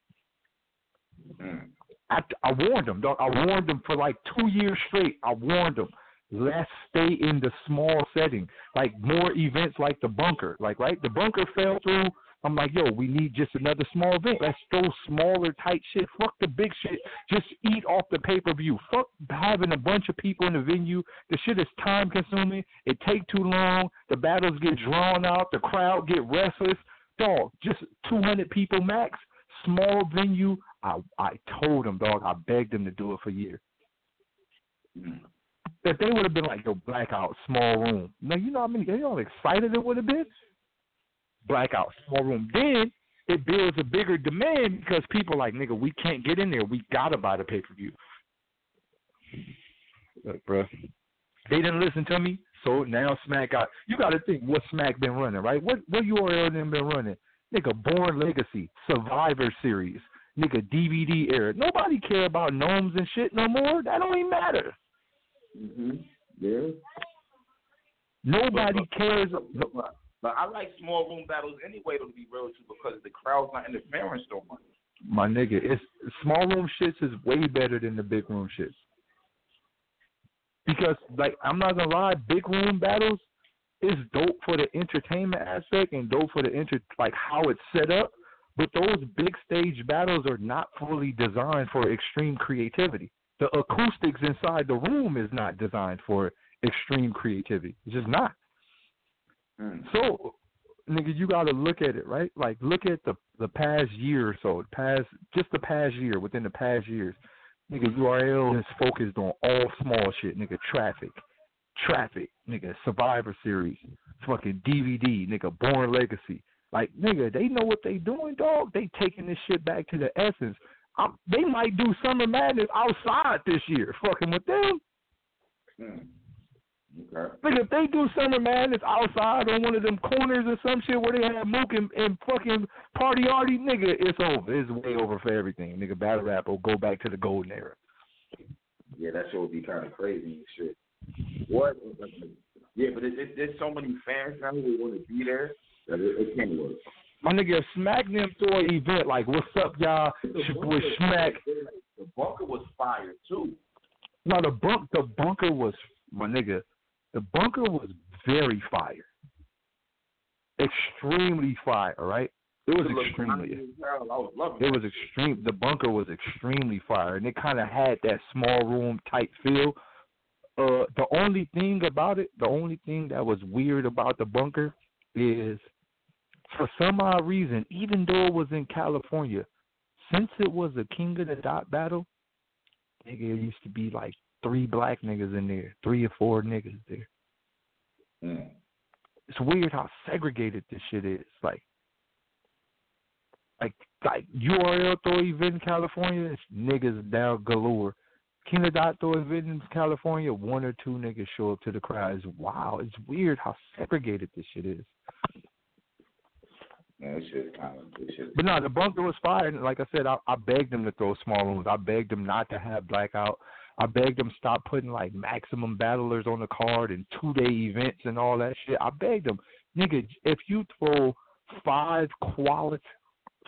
Mm. I, I warned them, dog. I warned them for like two years straight. I warned them. Let's stay in the small setting, like more events like the bunker. Like right, the bunker fell through. I'm like, yo, we need just another small event. Let's throw smaller, tight shit. Fuck the big shit. Just eat off the pay per view. Fuck having a bunch of people in the venue. The shit is time consuming. It take too long. The battles get drawn out. The crowd get restless. Dog, just 200 people max. Small venue. I I told them, dog. I begged them to do it for years. Mm. If they would have been like, yo, blackout, small room. Now you know how many you know how excited it would have been? Blackout, small room. Then it builds a bigger demand because people like, nigga, we can't get in there. We gotta buy the pay per view. Look, bro. They didn't listen to me, so now Smack got. You got to think what Smack been running, right? What what URL them been running? Nigga, Born Legacy, Survivor Series, nigga, DVD era. Nobody care about gnomes and shit no more. That don't even matter. Mhm. Yeah. Nobody cares. But, but I like small room battles anyway, to be real with you, because the crowd's not interfering so much. My nigga, it's small room shits is way better than the big room shits. Because like I'm not gonna lie, big room battles is dope for the entertainment aspect and dope for the inter like how it's set up. But those big stage battles are not fully designed for extreme creativity. The acoustics inside the room is not designed for extreme creativity. It's just not. Mm. So, nigga, you got to look at it, right? Like, look at the the past year or so, past just the past year, within the past years, nigga, URL is focused on all small shit, nigga, traffic, traffic, nigga, Survivor Series, fucking DVD, nigga, Born Legacy. Like, nigga, they know what they doing, dog. They taking this shit back to the essence. I they might do Summer Madness outside this year, fucking with them. Mm. Okay. If they do Summer Madness outside on one of them corners or some shit where they have Mook and, and fucking Party Artie, nigga, it's over. It's way over for everything. Nigga, battle rap will go back to the golden era. Yeah, that show would be kind of crazy and shit. What? Yeah, but it, it, there's so many fans now who want to be there that it, it can't work. My nigga, if Smack them through an event like, what's up, y'all? Boy Smack. The bunker was fire too. No, the bunk, the bunker was, my nigga, the bunker was very fire. Extremely fire, right? It was looked extremely. I was loving It was extreme. The bunker was extremely fire, and it kind of had that small room type feel. Uh, the only thing about it, the only thing that was weird about the bunker is, for some odd reason, even though it was in California, since it was a King of the Dot battle, nigga, it used to be like three black niggas in there, three or four niggas there. Mm. It's weird how segregated this shit is. Like, like, like URL throw event in California, it's niggas down galore. King of Dot throw event in California, one or two niggas show up to the crowd. It's wow. It's weird how segregated this shit is. Yeah, that shit kind of this shit. But no, the bunker was fire. And like I said, I, I begged them to throw small rooms. I begged them not to have blackout. I begged them stop putting like maximum battlers on the card and two day events and all that shit. I begged them, nigga, if you throw five quality,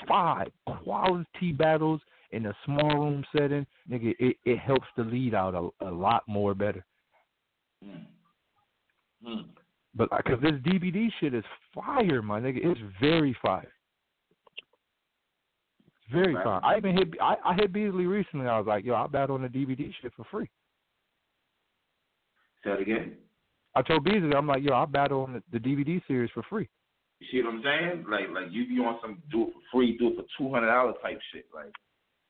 five quality battles in a small room setting, nigga, it, it helps the lead out a, a lot more better. Mm. Mm. But because this DVD shit is fire, my nigga, it's very fire. It's very Right. fire. I even hit I, I hit Beasley recently. I was like, yo, I battle on the DVD shit for free. Say it again. I told Beasley, I'm like, yo, I battle on the, the DVD series for free. You see what I'm saying? Like, like you be on some do it for free, do it for two hundred dollars type shit. Like,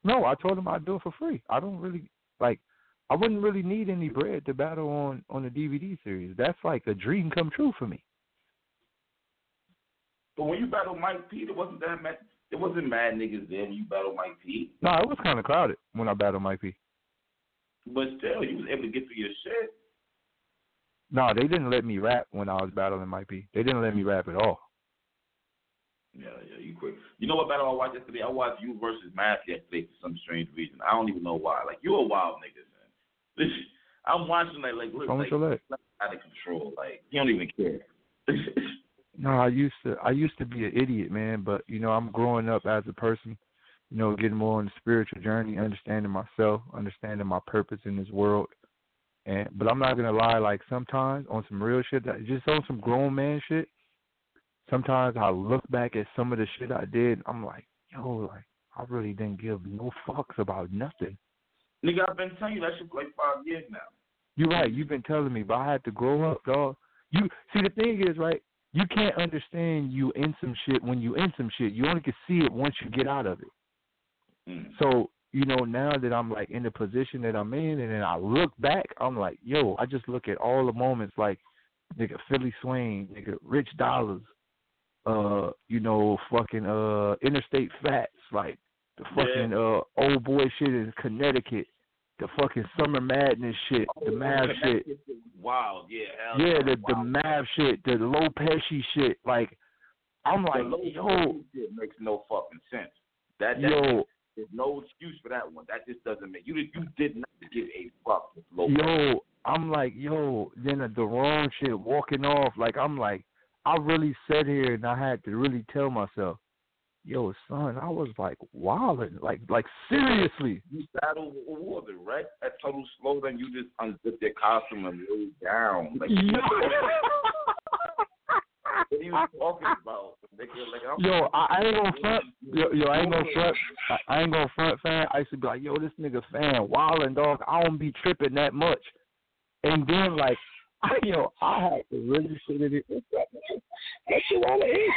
No, I told him I'd do it for free. I don't really like. I wouldn't really need any bread to battle on on the DVD series. That's like a dream come true for me. but when you battle Mike P, it wasn't that mad. There wasn't mad niggas there when you battle Mike P. No, it was kind of crowded when I battled Mike P. But still, you was able to get through your shit. No, they didn't let me rap when I was battling Mike P. They didn't let me rap at all. Yeah, yeah, you quick. You know what battle I watched yesterday? I watched you versus Math yesterday for some strange reason. I don't even know why. Like you're a wild nigga, I'm watching like like look like leg. out of control. Like he don't even care. No, I used to I used to be an idiot, man, but you know, I'm growing up as a person, you know, getting more on the spiritual journey, understanding myself, understanding my purpose in this world. And but I'm not gonna lie, like sometimes on some real shit that just on some grown man shit, sometimes I look back at some of the shit I did I'm like, yo, like I really didn't give no fucks about nothing. Nigga, I've been telling you that shit for like five years now. You're right, you've been telling me, but I had to grow up, dog. You see the thing is, right, you can't understand you in some shit when you in some shit. You only can see it once you get out of it. Mm. So you know, now that I'm like in the position that I'm in, and then I look back, I'm like, yo, I just look at all the moments like, nigga, Philly Swain, nigga, Rich Dolarz, uh, you know, fucking uh, Interstate Fats, like the fucking Yeah. uh old boy shit in Connecticut, the fucking Summer Madness shit, the Mav shit. Wild, yeah. hell Yeah, the the wild. Mav shit, the Low Pesci shit. Like, I'm like, yo, shit makes no fucking sense. That, that yo, there's no excuse for that one. That just doesn't make you. did- You did not give a fuck. with low yo. I'm like, yo. Then the, the wrong shit walking off. Like, I'm like, I really sat here and I had to really tell myself, yo, son, I was like wilding, like, like seriously. You battle what was it, right? That total slow down. You just unzipped your costume and laid down. Like, what are you talking about? Nigga, like, I'm, Yo, I, I ain't gonna front. Yo, yo, I ain't gonna front. I, I ain't gonna front, fan. I used to be like, yo, this nigga fan wildin' dog. I don't be tripping that much. And then like, I, yo, I had to really sit in it. That shit all it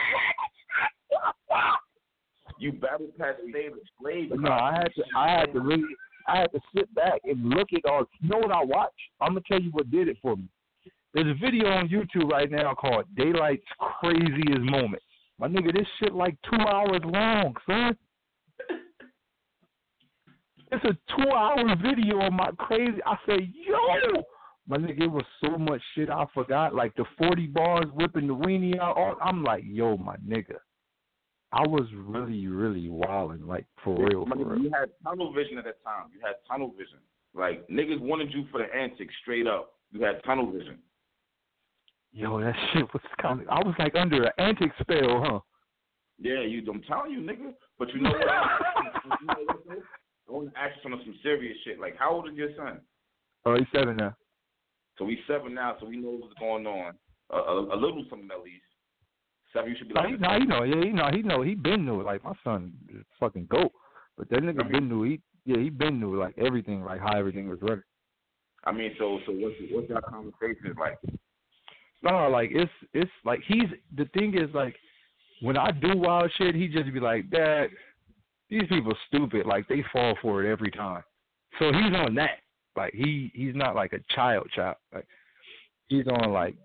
You battle past slave slave. No, I had to. I had to really. I had to sit back and look at all. You know what I watched? I'm gonna tell you what did it for me. There's a video on YouTube right now called Daylyt's Craziest Moment. My nigga, this shit like two hours long, son. It's a two hour video of my crazy. I say, yo, my nigga, it was so much shit I forgot. Like the 40 bars whipping the weenie out. I'm like, yo, my nigga. I was really, really wilding, like for real, My for nigga, real. You had tunnel vision at that time. You had tunnel vision. Like niggas wanted you for the antics, straight up. You had tunnel vision. Yo, that shit was kind of. I was like under an antic spell, huh? Yeah, you. I'm telling you, nigga. But you know what? you know what? I want to ask you some some serious shit. Like, how old is your son? Oh, he's seven now. So he's seven now, so we know what's going on. A, a, a little something at least. Seven, you should be No, like. he, no, he know. Yeah, he know. He know. He been knew. Like my son, is fucking goat. But that nigga been knew. He yeah, he been knew like everything, like how everything was running. I mean, so so what's what's that conversation like? No, like it's it's like he's the thing is like when I do wild shit, he just be like, Dad, these people stupid. Like they fall for it every time. So he's on that. Like he he's not like a child child. Like he's on like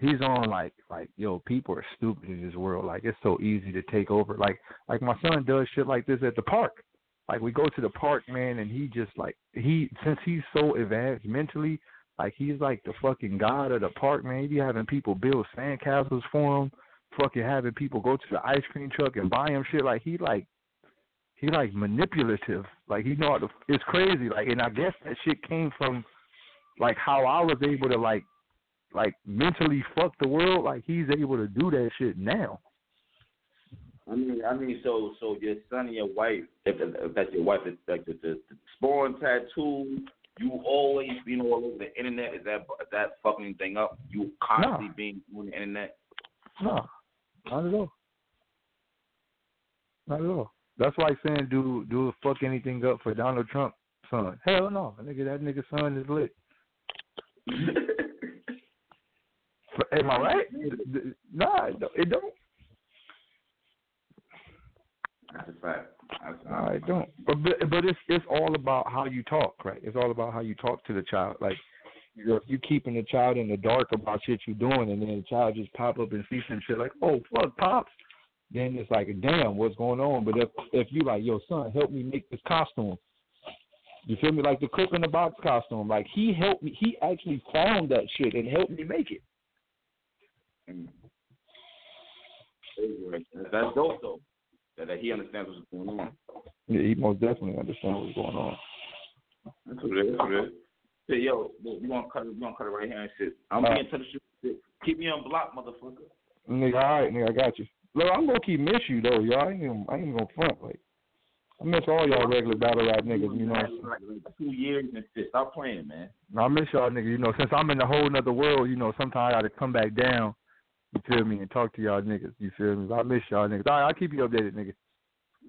he's on like like yo people are stupid in this world. Like it's so easy to take over. Like like my son does shit like this at the park. Like we go to the park, man, and he just like he since he's so advanced mentally, like he's like the fucking god of the park, man. He be having people build sandcastles for him, fucking having people go to the ice cream truck and buy him shit. Like he like he like manipulative. Like he know how to it's crazy. Like and I guess that shit came from like how I was able to like like mentally fuck the world. Like he's able to do that shit now. I mean, I mean, so so your son and your wife, if, if that's your wife, it's like the, the, the spawn tattoo. You always being all over the internet. Is that is that fucking thing up? You constantly No. being on the internet. No, not at all. Not at all. That's why saying do do fuck anything up for Donald Trump son. Hell no, nigga, that nigga son is lit. Am I right? Nah, it don't-. That's a fact. It don't. But but, but it's it's all about how you talk, right? It's all about how you talk to the child. Like you know, if you keeping the child in the dark about shit you're doing, and then the child just pop up and see some shit like, oh fuck, pops. Then it's like, damn, what's going on? But if if you like, yo, son, help me make this costume. You feel me? Like the cook in the box costume. Like he helped me. He actually found that shit and helped me make it. That's dope though. That, that he understands what's going on. Yeah, he most definitely understands what's going on. That's what it is. That's what it is. Hey, yo, we gonna cut it. We gonna cut it right here and shit. I'm Uh, being touch shit. Keep me on block, motherfucker. Nigga, all right, nigga, I got you. Look, I'm gonna keep miss you though, y'all. I ain't gonna, I ain't gonna front like. I miss all y'all regular battle rap niggas, you know. Like, like two years and shit. Stop playing, man. I miss y'all niggas, you know. Since I'm in a whole nother world, you know, sometimes I gotta come back down. You feel me? And talk to y'all niggas. You feel me? I miss y'all niggas. All right, I'll keep you updated, nigga.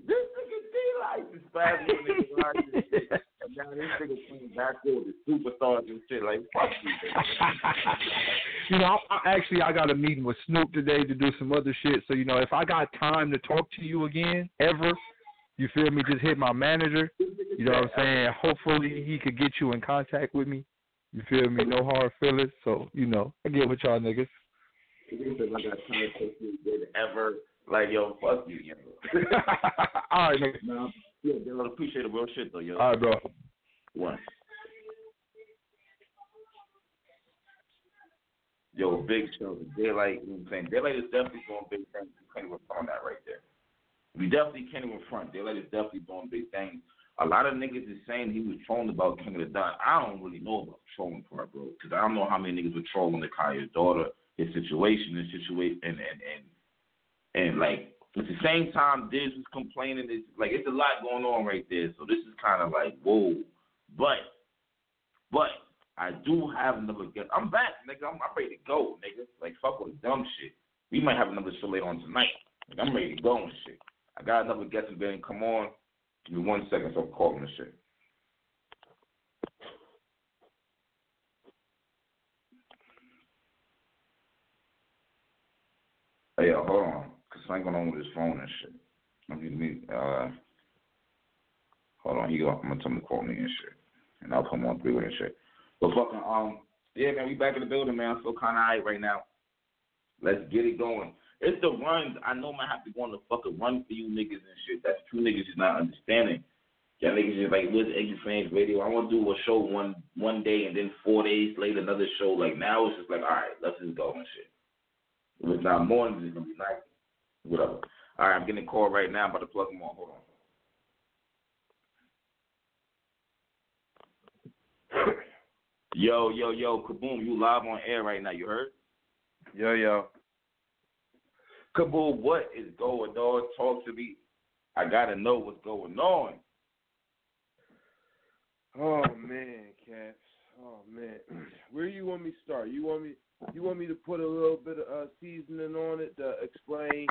This nigga D-Life is spazzing on niggas like this shit. And now this nigga came back the superstars and shit. Like, fuck you, you know, I, I actually I got a meeting with Snoop today to do some other shit. So you know, if I got time to talk to you again, ever, you feel me? Just hit my manager. You You know what I'm saying? Hopefully he could get you in contact with me. You feel me? No hard feelings. So, you know, I get with y'all niggas. Like I time did ever. Like, yo, fuck you, yo. All right, nigga. No, yeah, they appreciate the real shit, though, yo. All right, bro. One. Yo, big show. Daylyt, you know what I'm saying? Daylyt is definitely doing big things. We can't even front that right there. We definitely can't even front. Daylyt is definitely doing big things. A lot of niggas is saying he was trolling about King of the Dot. I don't really know about trolling part, bro, because I don't know how many niggas were trolling the Kaya's daughter, his situation, his situation, and and and and like at the same time, Diz was complaining. It's like it's a lot going on right there. So this is kind of like whoa, but but I do have another guest. I'm back, nigga. I'm, I'm ready to go, nigga. Like fuck with dumb shit. We might have another show later on tonight. Like, I'm ready to go and shit. I got another guest in there. Come on. Give me one second so I'm calling the shit. Hey, yo, hold on. Cause something going on with his phone and shit. I Let me, uh, hold on. He go, I'm gonna tell him to call me and shit. And I'll put on three way and shit. But fucking, um, yeah, man, we back in the building, man. I feel kind of high right now. Let's get it going. It's the runs. I know I have to go on the fucking run for you niggas and shit. That's two niggas is not understanding. Y'all niggas just like, what's Iggy Fans Radio? I want to do a show one one day and then four days later another show. Like now it's just like, all right, let's just go and shit. If it's not uh, mornings, it's gonna be night. Whatever. All right, I'm getting a call right now. I'm about to plug them on. Hold on. Yo, yo, yo, Kaboom, you live on air right now. You heard? Yo, yo. Kaboom, what is going on? Talk to me. I gotta know what's going on. Oh man, Caps. Oh man. Where you want me to start? You want me you want me to put a little bit of uh, seasoning on it to explain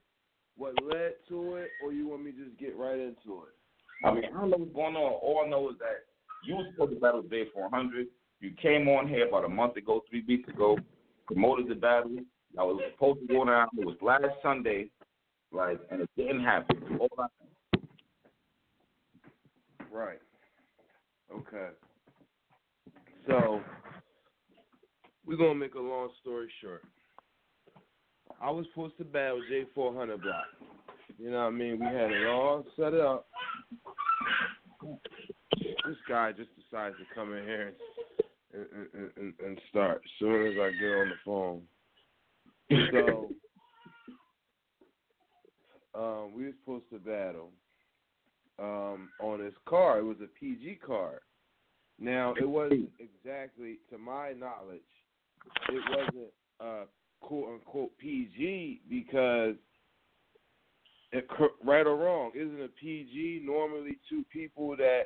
what led to it, or you want me to just get right into it? I mean, I don't know what's going on. All I know is that you was supposed to battle Day 400. You came on here about a month ago, three weeks ago, promoted the battle. I was supposed to go down. It was last Sunday, like, and it didn't happen. All I know. Right. Okay. So we're gonna make a long story short. I was supposed to battle J four hundred block. You know what I mean? We had it all set up. This guy just decides to come in here and and, and, and start as soon as I get on the phone. So um, we were supposed to battle um, on his car. It was a PG car. Now it wasn't exactly, to my knowledge, it wasn't uh, quote unquote PG because, it, right or wrong, isn't a PG normally two people that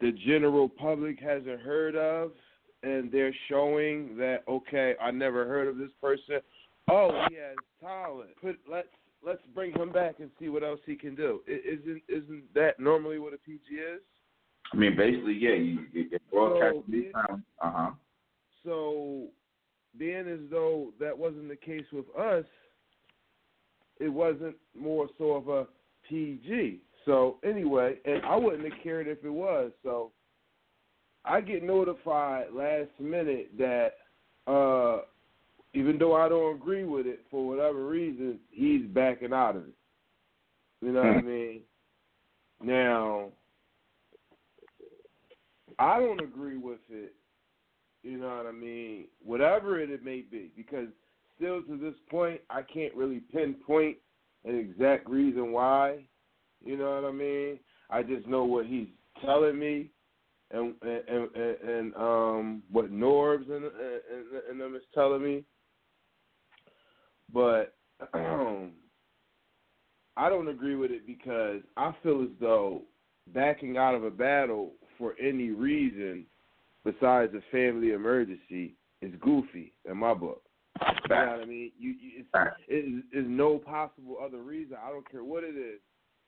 the general public hasn't heard of, and they're showing that okay, I never heard of this person. Oh, he has talent. Put let's let's bring him back and see what else he can do. Isn't isn't that normally what a PG is? I mean, basically, yeah, you, you get broadcast. So, uh huh. So, being as though that wasn't the case with us, it wasn't more so of a PG. So anyway, and I wouldn't have cared if it was. So I get notified last minute that uh even though I don't agree with it for whatever reason, he's backing out of it. You know what I mean? Now, I don't agree with it. You know what I mean? Whatever it, it may be, because still to this point, I can't really pinpoint an exact reason why. You know what I mean? I just know what he's telling me, and and and, and um what Norbes and, and and them is telling me. But I don't agree with it because I feel as though backing out of a battle for any reason besides a family emergency is goofy in my book. You know what I mean? You, you it's, it is no possible other reason. I don't care what it is,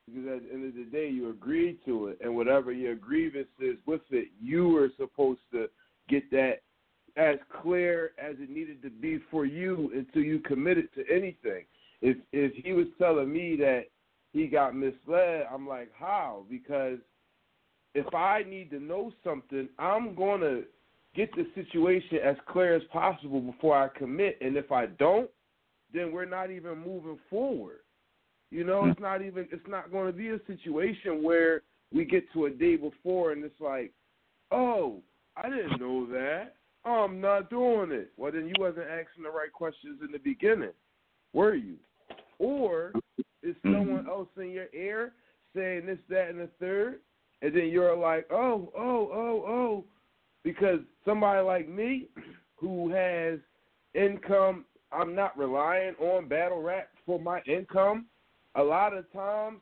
because at the end of the day, you agreed to it, and whatever your grievance is with it, you were supposed to get that as clear as it needed to be for you until you committed to anything. If if he was telling me that he got misled, I'm like, how? Because if I need to know something, I'm gonna get the situation as clear as possible before I commit. And if I don't, then we're not even moving forward. You know, it's not even it's not going to be a situation where we get to a day before and it's like, oh, I didn't know that. I'm not doing it. Well, then you wasn't asking the right questions in the beginning, were you? Or is mm-hmm. someone else in your ear saying this, that, and the third, and then you're like, oh, oh, oh, oh, because somebody like me who has income, I'm not relying on battle rap for my income. A lot of times,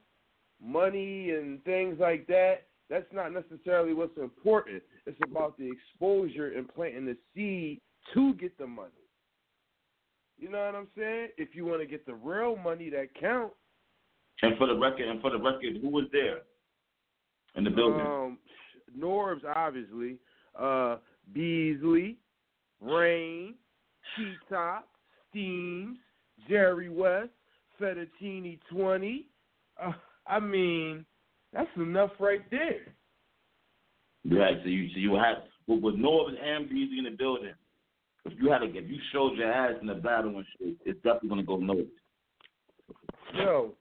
money and things like that, that's not necessarily what's important. It's about the exposure and planting the seed to get the money. You know what I'm saying? If you want to get the real money that counts. And for the record, and for the record, who was there in the building? Um, Norbes, obviously. Uh, Beasley, Rain, T Top, Steams, Jerry West, Fettuccine 20. Uh, I mean, that's enough right there. Right. So you, so you had with, with Norbes and Beasley in the building. If you had to, if you showed your ass in the battle and shit, it's definitely gonna go Norbes. Yo,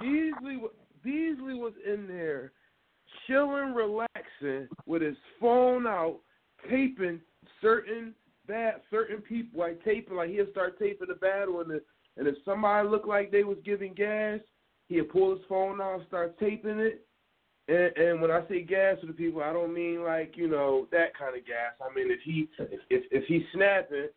Beasley, Beasley was in there chilling, relaxing with his phone out, taping certain bad certain people, like taping, like he'll start taping the battle, and and if somebody looked like they was giving gas, he'll pull his phone out, start taping it. And, and when I say gas to the people, I don't mean like you know that kind of gas. I mean if he if if, if he's snapping,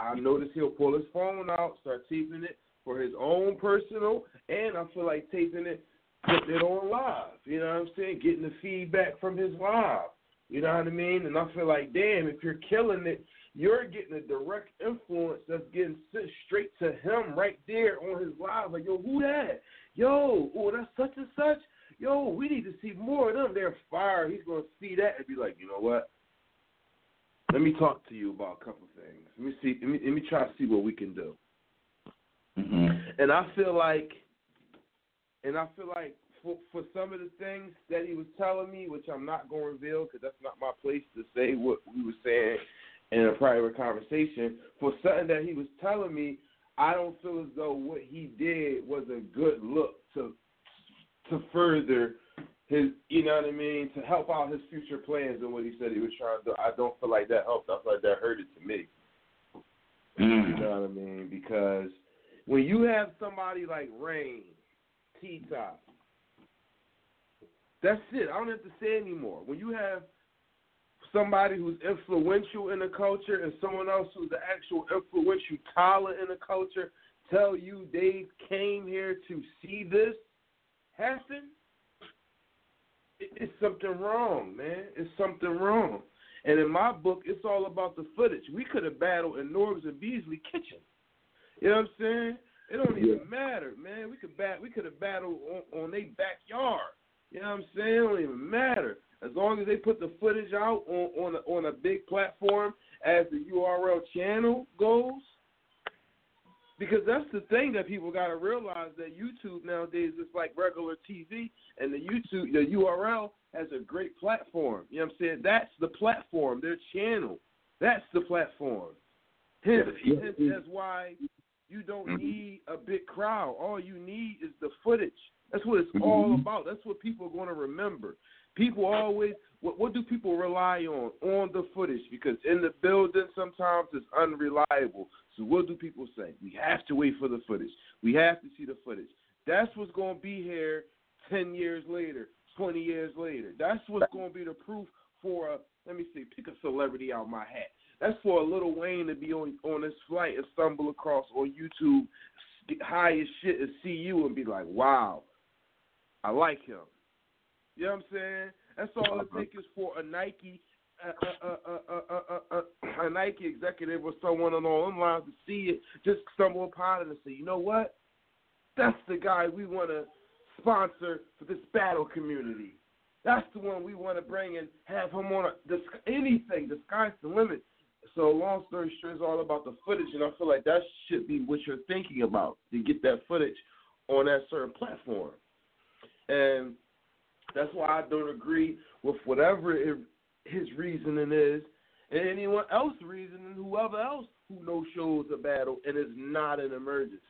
I notice he'll pull his phone out, start taping it for his own personal, and I feel like taping it putting it on live. You know what I'm saying? Getting the feedback from his live. You know what I mean? And I feel like, damn, if you're killing it, you're getting a direct influence that's getting sent straight to him right there on his live. Like, yo, who that? Yo, oh, that's such and such. Yo, we need to see more of them. They're fire. He's gonna see that and be like, you know what? Let me talk to you about a couple things. Let me see. Let me, let me try to see what we can do. Mm-hmm. And I feel like and I feel like for, for some of the things that he was telling me, which I'm not going to reveal because that's not my place to say what we were saying in a private conversation, for something that he was telling me, I don't feel as though what he did was a good look to to further his, you know what I mean, to help out his future plans and what he said he was trying to do. I don't feel like that helped. I feel like that hurt it to me. Mm. You know what I mean? Because when you have somebody like Rain That's it. I don't have to say anymore. When you have somebody who's influential in the culture and someone else who's the actual influential talent in the culture tell you they came here to see this happen, it's something wrong, man. It's something wrong. And in my book, it's all about the footage. We could have battled in Norbes and Beasley kitchen. You know what I'm saying? It don't even matter, man. We could bat we could have battled on, on their backyard. You know what I'm saying? It don't even matter. As long as they put the footage out on on a, on a big platform as the URL channel goes. Because that's the thing that people got to realize that YouTube nowadays is like regular TV, and the YouTube the URL has a great platform. You know what I'm saying? That's the platform, their channel. That's the platform. Hence, hence that's why you don't Mhm. need a big crowd. All you need is the footage. That's what it's Mhm. all about. That's what people are going to remember. People always, what, what do people rely on? On the footage. Because in the building, sometimes it's unreliable. So what do people say? We have to wait for the footage. We have to see the footage. That's what's going to be here 10 years later, 20 years later. That's what's going to be the proof for, a, let me see, pick a celebrity out my hat. That's for a Lil Wayne to be on on this flight and stumble across on YouTube, high as shit, and see you and be like, "Wow, I like him." You know what I'm saying? That's all it takes is for a Nike, a, a, a, a, a, a, a Nike executive or someone along them lines to see it, just stumble upon it and say, "You know what? That's the guy we want to sponsor for this battle community." That's the one we want to bring and have him on a, the, anything. The sky's the limit. So long story short, it's all about the footage, and I feel like that should be what you're thinking about to get that footage on that certain platform. And That's why I don't agree with whatever it, his reasoning is, and anyone else's reasoning, whoever else who no shows a battle and is not an emergency.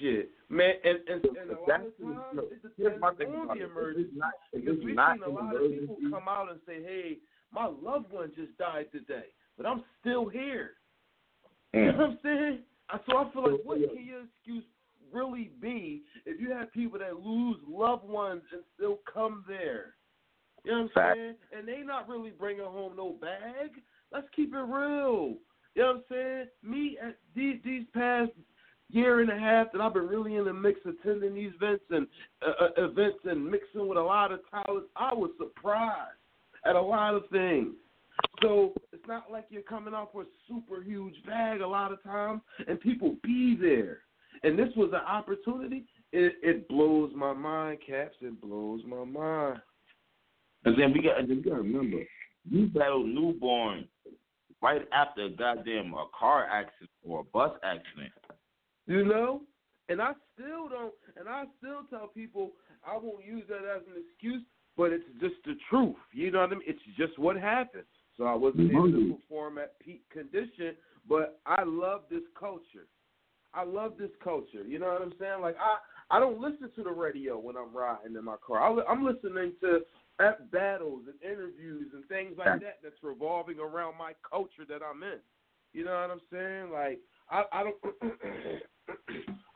Shit, man, and and, and a lot of times it depends on the emergency because we've seen a lot of people come out and say, "Hey, my loved one just died today, but I'm still here." You know what I'm saying? So I feel like, what can your excuse really be if you have people that lose loved ones and still come there? You know what I'm saying? And they not really bringing home no bag. Let's keep it real. You know what I'm saying? Me at these these past year and a half that I've been really in the mix attending these events and uh, uh, events and mixing with a lot of talents, I was surprised at a lot of things. So it's not like you're coming off with a super huge bag a lot of times, and people be there. And this was an opportunity. It, it blows my mind, Caps. It blows my mind. And then we got, and then we got to remember, you battled newborn right after a goddamn a car accident or a bus accident. You know? And I still don't, and I still tell people I won't use that as an excuse, but it's just the truth. You know what I mean? It's just what happened. So I wasn't able to perform at peak condition, but I love this culture. I love this culture. You know what I'm saying? Like I, I don't listen to the radio when I'm riding in my car. I, I'm listening to at battles and interviews and things like that that's revolving around my culture that I'm in. You know what I'm saying? Like I, I don't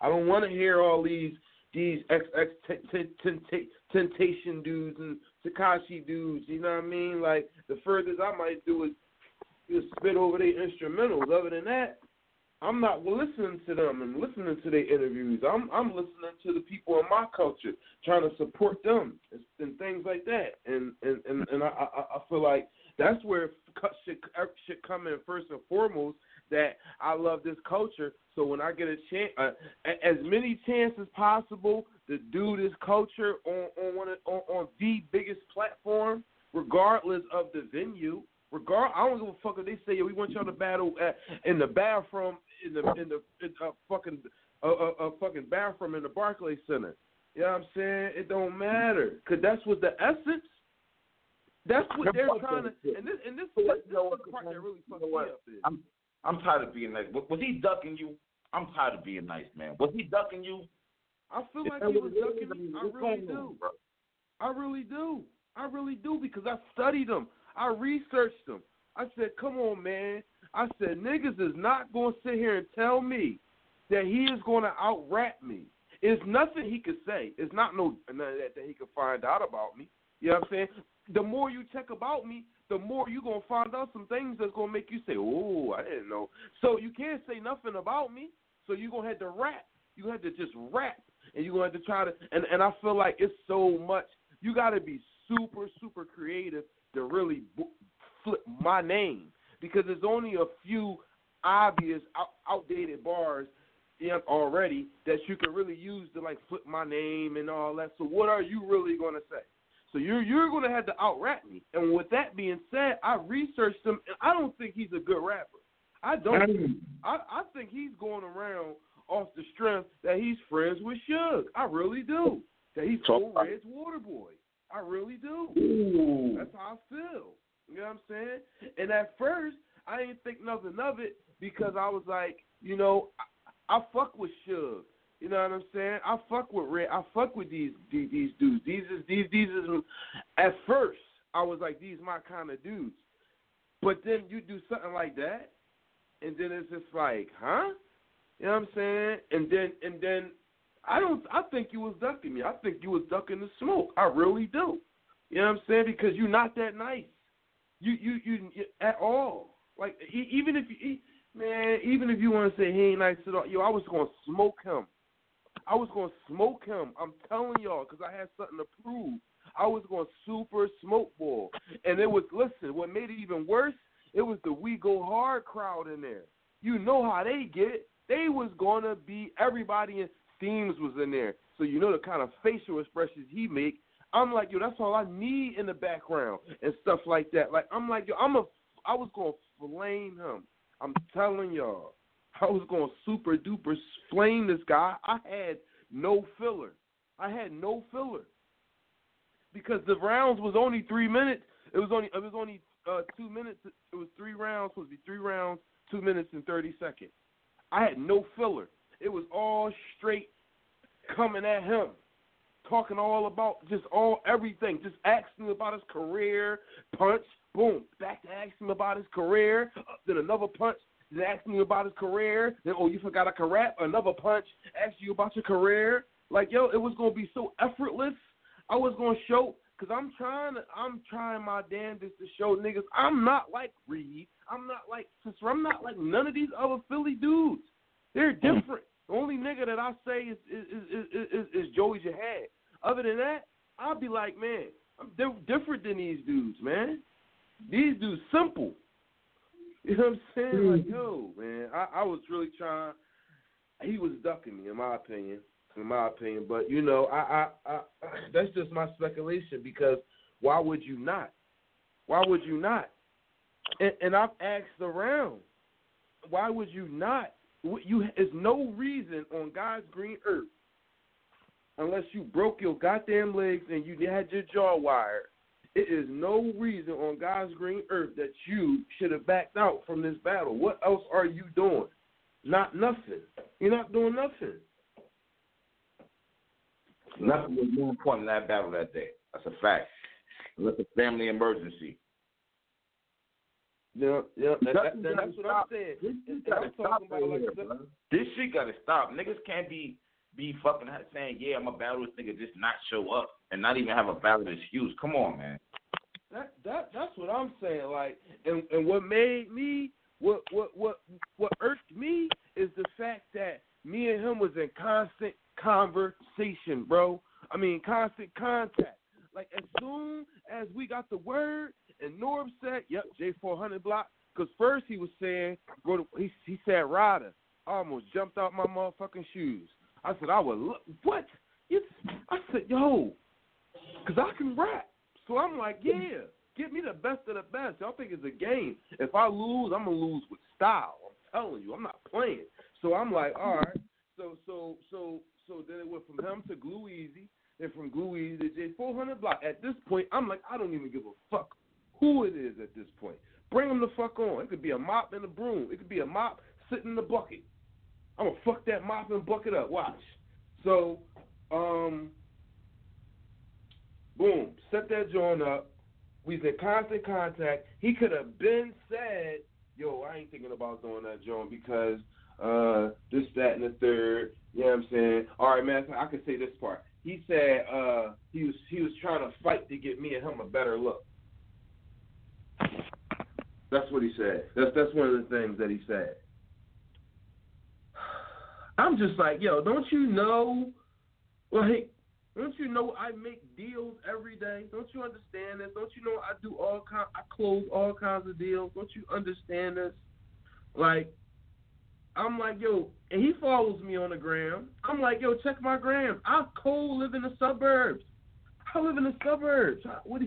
I don't want to hear all these these XX Temptation dudes and Tekashi dudes. You know what I mean? Like the furthest I might do is just spit over their instrumentals. Other than that, I'm not listening to them and listening to their interviews. I'm I'm listening to the people in my culture, trying to support them and, and things like that. And and and, and I, I I feel like that's where should should come in first and foremost. That I love this culture, so when I get a chance, uh, as many chances possible to do this culture on on one of, on, on the biggest platform, regardless of the venue. Regard, I don't give a fuck if they say yeah, we want y'all to battle at, in the bathroom in the in the in a fucking a, a, a fucking bathroom in the Barclays Center. You know what I'm saying? It don't matter because that's what the essence. That's what they're trying to. And this and this, this, this is the part that really fucks me up. Is. I'm I'm tired of being nice. Was he ducking you? I'm tired of being nice, man. Was he ducking you? I feel like he was ducking me. I really do. I really do. I really do because I studied him. I researched him. I said, "Come on, man." I said, "Niggas is not going to sit here and tell me that he is going to out rap me. It's nothing he could say. It's not no none of that that he could find out about me. You know what I'm saying? The more you check about me, the more you're gonna find out some things that's gonna make you say, "Oh, I didn't know." So you can't say nothing about me. So you're gonna have to rap. You have to just rap, and you're gonna have to try to. And and I feel like it's so much. You got to be super super creative to really flip my name because there's only a few obvious out, outdated bars already that you can really use to like flip my name and all that. So what are you really gonna say? So you're you're gonna have to out rap me. And with that being said, I researched him and I don't think he's a good rapper. I don't. I I think he's going around off the strength that he's friends with Suge. I really do. That he's old Red's water boy. I really do. Ooh. That's how I feel. You know what I'm saying? And at first, I didn't think nothing of it because I was like, you know, I, I fuck with Suge. You know what I'm saying? I fuck with Red. I fuck with these these, these dudes. These is these these is. At first, I was like, these my kind of dudes. But then you do something like that, and then it's just like, huh? You know what I'm saying? And then and then I don't. I think you was ducking me. I think you was ducking the smoke. I really do. You know what I'm saying? Because you're not that nice. You you you, you at all. Like even if you man, even if you want to say he ain't nice at all, yo, I was gonna smoke him. I was gonna smoke him. I'm telling y'all, because I had something to prove. I was gonna super smoke ball, and it was listen. What made it even worse? It was the We Go Hard crowd in there. You know how they get. They was gonna be everybody in themes was in there, so you know the kind of facial expressions he make. I'm like, yo, that's all I need in the background and stuff like that. Like, I'm like, yo, I'm a, I was gonna flame him. I'm telling y'all, I was gonna super duper flame this guy. I had no filler. I had no filler. because the rounds was only three minutes. It was only it was only uh, two minutes. It was three rounds. Supposed to be three rounds, two minutes and thirty seconds. I had no filler. It was all straight coming at him, talking all about just all everything, just asking about his career, punch, boom, back to asking about his career, then another punch, then asking you about his career, then oh you forgot I can rap, another punch, ask you about your career. Like yo, it was gonna be so effortless. I was gonna show because I'm trying to, I'm trying my damnedest to show niggas I'm not like Reed. I'm not like sister. I'm not like none of these other Philly dudes. They're hmm. different. The only nigga that I say is is is is, is Joey Jihad. Other than that, I'll be like, man, I'm di- different than these dudes, man. These dudes simple. You know what I'm saying? Like, hmm. yo, man, I, I was really trying. He was ducking me, in my opinion. In my opinion, but you know, I, I, I, that's just my speculation because why would you not? Why would you not? And, and I've asked around, why would you not? You there's no reason on God's green earth, unless you broke your goddamn legs and you had your jaw wired. It is no reason on God's green earth that you should have backed out from this battle. What else are you doing? Not nothing. You're not doing nothing. Nothing was more important in that battle that day. That's a fact. Unless a family emergency. Yeah, yeah, that, that, that, that's what I'm saying. This shit gotta stop talking right about like here, the- bro. This shit gotta stop. Niggas can't be be fucking saying, yeah, I'm a battle this nigga, just not show up and not even have a valid excuse. Come on, man. That that that's what I'm saying. Like, and and what made me what what what what irked me is the fact that me and him was in constant conversation, bro. I mean, constant contact. Like as soon as we got the word, and Norb said, "Yep, J400 block," because first he was saying, "Go to," he he said, "Ryder." I almost jumped out my motherfucking shoes. I said, "I would what?" You, I said, "Yo," because I can rap. So I'm like, yeah, get me the best of the best. Y'all think it's a game. If I lose, I'm gonna lose with style. I'm telling you, I'm not playing. So I'm like, all right. So so so so then it went from him to Glue Easy, then from Glue Easy to J 400 Block. At this point, I'm like, I don't even give a fuck who it is at this point. Bring them the fuck on. It could be a mop and a broom. It could be a mop sitting in the bucket. I'm gonna fuck that mop and bucket up. Watch. So, um, boom, set that joint up. We was in constant contact. He could have been said, "Yo, I ain't thinking about doing that joint because uh, this, that, and the third. You know what I'm saying? All right, man. I can say this part. He said uh, he was he was trying to fight to get me and him a better look. That's what he said. That's that's one of the things that he said. I'm just like, yo, don't you know? Like, don't you know I make deals every day? Don't you understand this? Don't you know I do all kind? I close all kinds of deals. Don't you understand this? Like, I'm like, yo, and he follows me on the gram. I'm like, yo, check my gram. I cold live in the suburbs. I live in the suburbs. I, what?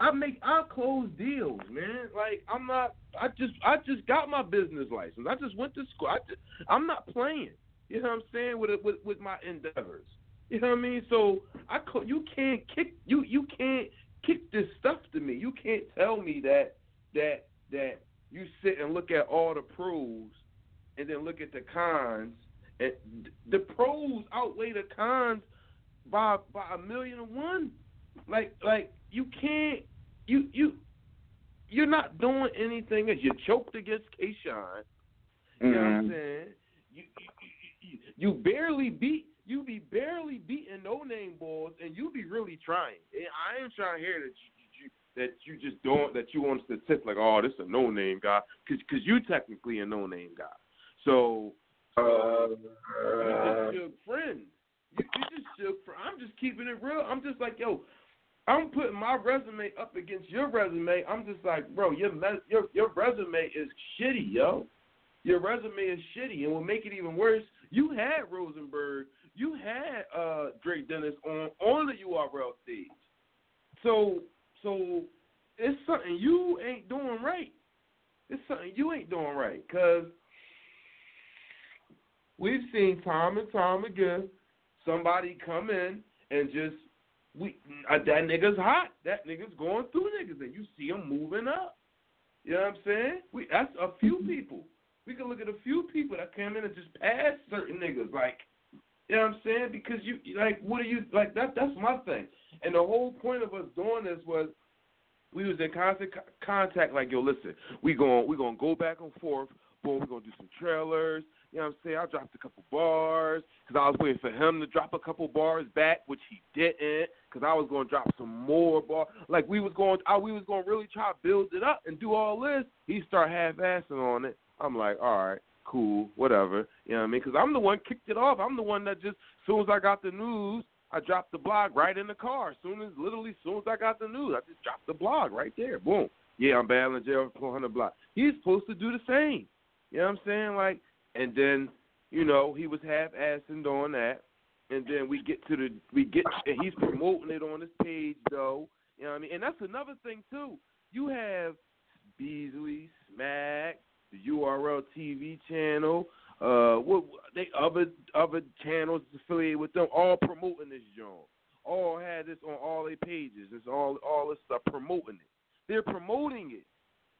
I make I close deals, man. Like I'm not. I just I just got my business license. I just went to school. I just, I'm not playing. You know what I'm saying with with with my endeavors. You know what I mean? So I co- you can't kick you you can't kick this stuff to me. You can't tell me that that that you sit and look at all the pros and then look at the cons. And the pros outweigh the cons by by a million and one. Like like you can't you you you're not doing anything. As you choked against Kayshawn. You know what I'm mm-hmm. saying? You, you, barely beat you be barely beating no name boys, and you be really trying. I ain't trying to hear that you, that you just don't that you want to sit like oh this a no name guy because cause you technically a no name guy. So uh, you just shook friends. You, you just shook. Fr- I'm just keeping it real. I'm just like yo. I'm putting my resume up against your resume. I'm just like, bro, your your your resume is shitty, yo. Your resume is shitty, and what make it even worse, you had Rosenberg, you had uh, Drake Dennis on on the URL stage. So so it's something you ain't doing right. It's something you ain't doing right, cause we've seen time and time again somebody come in and just we uh, that nigga's hot. That nigga's going through niggas, and you see him moving up. You know what I'm saying? We that's a few people. We can look at a few people that came in and just passed certain niggas. Like, you know what I'm saying? Because you like, what are you like? That that's my thing. And the whole point of us doing this was we was in constant contact. Like, yo, listen, we going we gonna go back and forth. Boom, we gonna do some trailers. You know what I'm saying? I dropped a couple bars because I was waiting for him to drop a couple bars back, which he didn't. Because I was to drop some more bars. Like we was going, I, we was to really try to build it up and do all this. He start half-assing on it. I'm like, all right, cool, whatever. You know what I mean? Because I'm the one kicked it off. I'm the one that just, as soon as I got the news, I dropped the blog right in the car. As soon as, literally, as soon as I got the news, I just dropped the blog right there. Boom. Yeah, I'm battling jail for 400 block. He's supposed to do the same. You know what I'm saying? Like, and then you know he was half-assing on that, and then we get to the we get and he's promoting it on his page though. You know what I mean? And that's another thing too. You have Beasley, Smack, the URL TV channel, uh, what they other other channels affiliated with them, all promoting this joint. All had this on all their pages. It's all all this stuff promoting it. They're promoting it.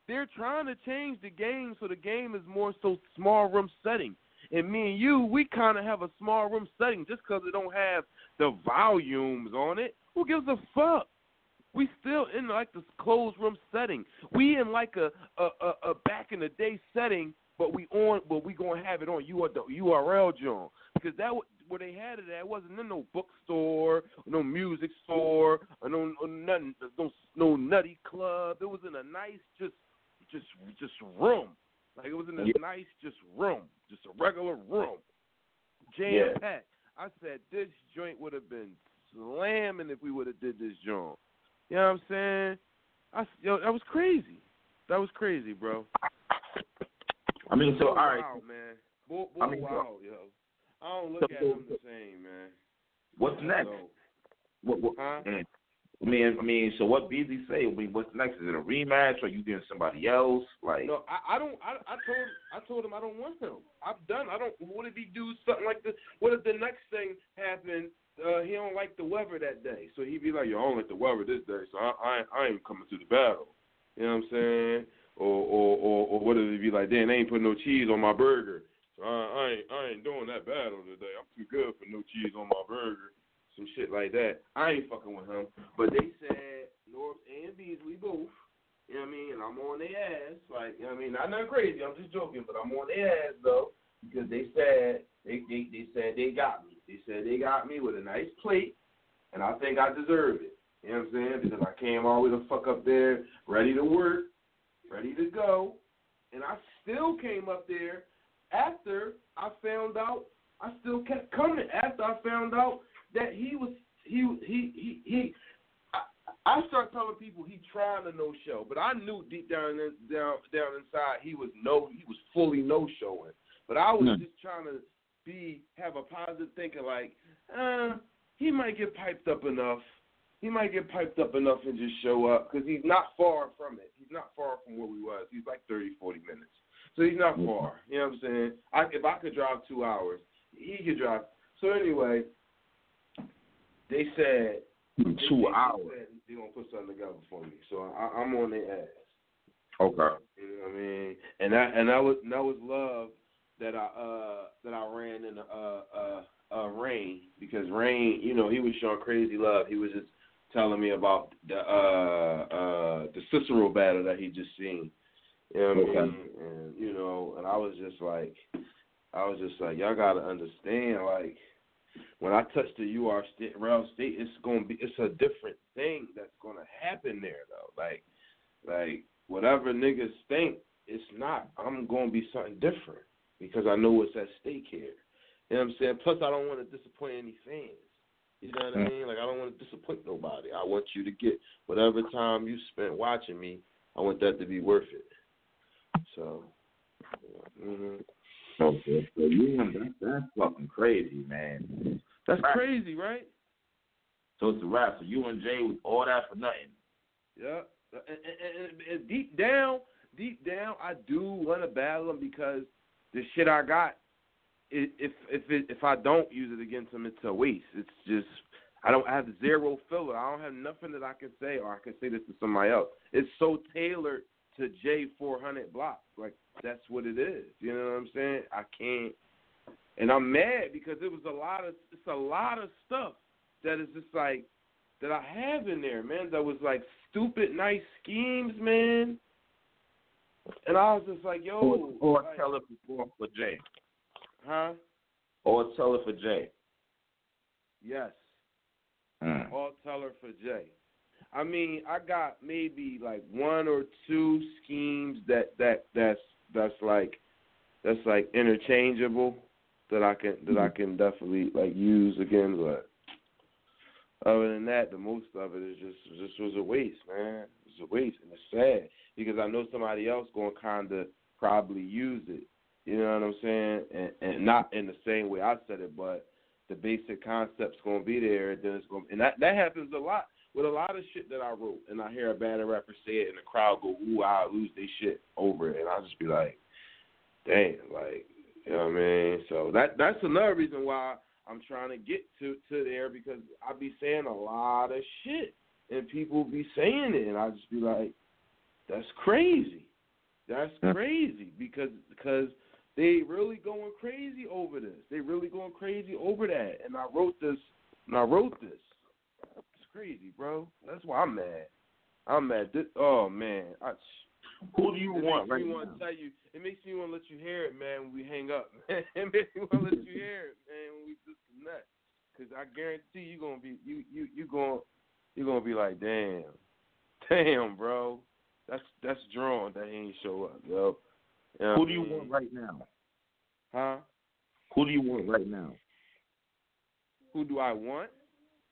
They're trying to change the game so the game is more so small room setting. And me and you, we kind of have a small room setting just because it don't have the volumes on it. Who gives a fuck? We still in like this closed room setting. We in like a a, a, a back in the day setting, but we on but we gonna have it on you the URL John because that where they had it at wasn't in no bookstore, no music store, or no, no nothing, no no nutty club. It was in a nice just just just room. Like it was in a yeah. nice just room, just a regular room, jam yeah. packed. I said this joint would have been slamming if we would have did this joint. You know what I'm saying? I yo, that was crazy. That was crazy, bro. I mean, so all right, wow, man. Boy, boy, I mean, wow, yo. I don't look so, at him the same, man. What's next? So, what, what, huh? Mm. I mean, I mean, so what Beasley say? I mean, what's next? Is it a rematch? Or are you getting somebody else? Like, no, I, I don't. I, I told, I told him I don't want him. I'm done. I don't. What if he do something like this? What if the next thing happened? Uh, he don't like the weather that day, so he'd be like, "Yo, I don't like the weather this day, so I, I, I ain't coming to the battle." You know what I'm saying? Or, or, or, or what he be like, "Damn, they ain't putting no cheese on my burger, so I, I ain't, I ain't doing that battle today. I'm too good for no cheese on my burger." some shit like that. I ain't fucking with him. But they said North and Beasley both. You know what I mean? And I'm on their ass. Like, you know what I mean? Not nothing crazy. I'm just joking, but I'm on their ass though because they said they they they said they got me. They said they got me with a nice plate, and I think I deserve it. You know what I'm saying? Because I came all the fuck up there, ready to work, ready to go, and I still came up there after I found out. I still kept coming after I found out that he was he he he he. I, I start telling people he trying to no show, but I knew deep down down down inside he was no he was fully no showing. But I was no. just trying to be have a positive thinking like, uh, he might get piped up enough. He might get piped up enough and just show up because he's not far from it. He's not far from where we was. He's like 30, 40 minutes. So he's not far. You know what I'm saying? I, if I could drive two hours, he could drive. So anyway, they said two they, hours. They gonna put something together for me, so I, I'm on their ass. Okay. You know what I mean? And that and that was that was love that I uh that I ran in uh uh uh Rain because Rain, you know, he was showing crazy love. He was just telling me about the uh uh the Cicero battle that he just seen. You know what okay. I mean? And you know, and I was just like I was just like, Y'all gotta understand, like when I touch the UR state, state, it's gonna be it's a different thing that's gonna happen there though. Like, like whatever niggas think, it's not. I'm gonna be something different because I know what's at stake here. You know what I'm saying? Plus, I don't want to disappoint any fans. You know what I mean? Like, I don't want to disappoint nobody. I want you to get whatever time you spent watching me. I want that to be worth it. So, mm-hmm. Okay, so yeah, that's that's fucking crazy, man. That's right. crazy, right? So it's a wrap. So you and Jay with all that for nothing. Yeah, and, and, and, and deep down, deep down, I do want to battle him because the shit I got, if if it, if I don't use it against him, it's a waste. It's just I don't have zero filler. I don't have nothing that I can say, or I can say this to somebody else. It's so tailored to J four hundred blocks. Like that's what it is. You know what I'm saying? I can't, and I'm mad because it was a lot of it's a lot of stuff that is just like that I have in there, man. That was like stupid nice schemes, man. And I was just like, yo, Or, or like, tell it for for Jay. huh? Or tell it for Jay. Yes. Mm. tell her for Jay. I mean, I got maybe like one or two schemes that that that's that's like that's like interchangeable that I can that I can definitely like use again. But other than that, the most of it is just just was a waste, man. It's a waste, and it's sad because I know somebody else going to kind of probably use it. You know what I'm saying? And and not in the same way I said it, but the basic concept's gonna be there, and then it's gonna and that that happens a lot with a lot of shit that I wrote, and I hear a battle rapper say it, and the crowd go, "Ooh, I lose their shit over it," and I just be like, "Damn!" Like, you know what I mean? So that that's another reason why I'm trying to get to to there because I be saying a lot of shit, and people be saying it, and I just be like, "That's crazy." That's crazy because because they really going crazy over this. They really going crazy over that. And I wrote this. And I wrote this. It's crazy, bro. That's why I'm mad. I'm mad. This, oh man, I, Who do you it want makes right me now? want to tell you. It makes me want to let you hear it, man. When we hang up. It makes me want to let you hear it, man. When we disconnect, because I guarantee you gonna be you you you going you gonna be like, damn, damn, bro. That's that's drawn that he ain't show up, yo. You know Who do you mean? want right now? Huh? Who do you want right now? Who do I want?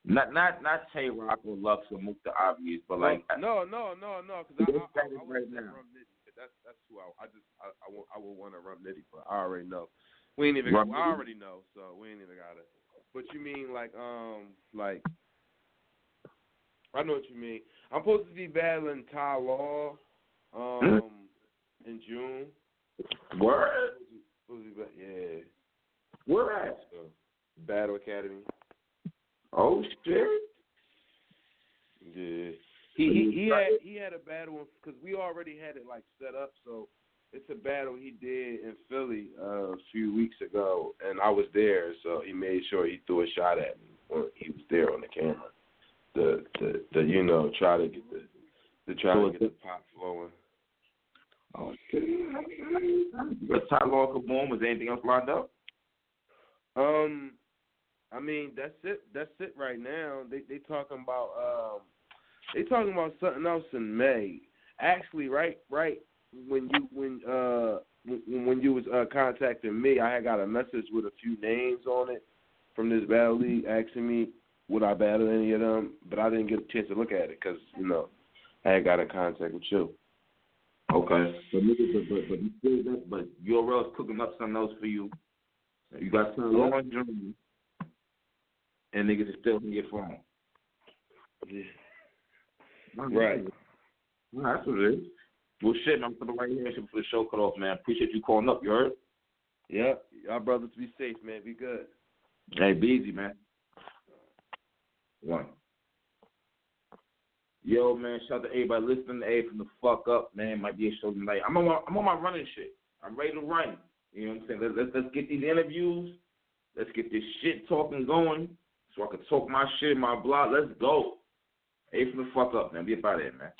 Not not not Tay Roc or Lux or Mook the obvious, but like no, no, no, no, because I, I, I, I right now. Rum Nitty. That's that's who I I just I I, want, I would want to Rum Nitty, but I already know. We ain't even. I already know, so we ain't even got it. But you mean like um like I know what you mean. I'm supposed to be battling Ty Law um in June. to yeah. Where at? Battle Academy. Oh shit. Yeah. He he he had he had a battle because we already had it like set up. So it's a battle he did in Philly uh, a few weeks ago, and I was there. So he made sure he threw a shot at me when he was there on the camera. The the the you know try to get the to try to get the pop flowing. Oh shit. But Ty Law Kaboom, was anything else lined up? Um, I mean that's it. That's it right now. They they talking about um, they talking about something else in May. Actually, right right when you when uh when, when you was uh, contacting me, I had got a message with a few names on it from this battle league asking me would I battle any of them, but I didn't get a chance to look at it because you know I had got in contact with you. Okay. But but but but got but URL's cooking up something else for you. You got some Yeah. And niggas is still on your phone. Right. Well, that's what it is. Well, shit, man, I'm putting right here for the show cut off, man. Appreciate you calling up. You heard? Yeah. Y'all brothers be safe, man. Be good. Hey, be easy, man. One. Yo, man, shout out to everybody listening. A from the fuck up, man. Might be a show tonight. I'm on my I'm on my running shit. I'm ready to run. You know what I'm saying? Let's let's, let's get these interviews. Let's get this shit talking going, so I can talk my shit in my blog. Let's go. Hey, from the fuck up, man. Be about it, man.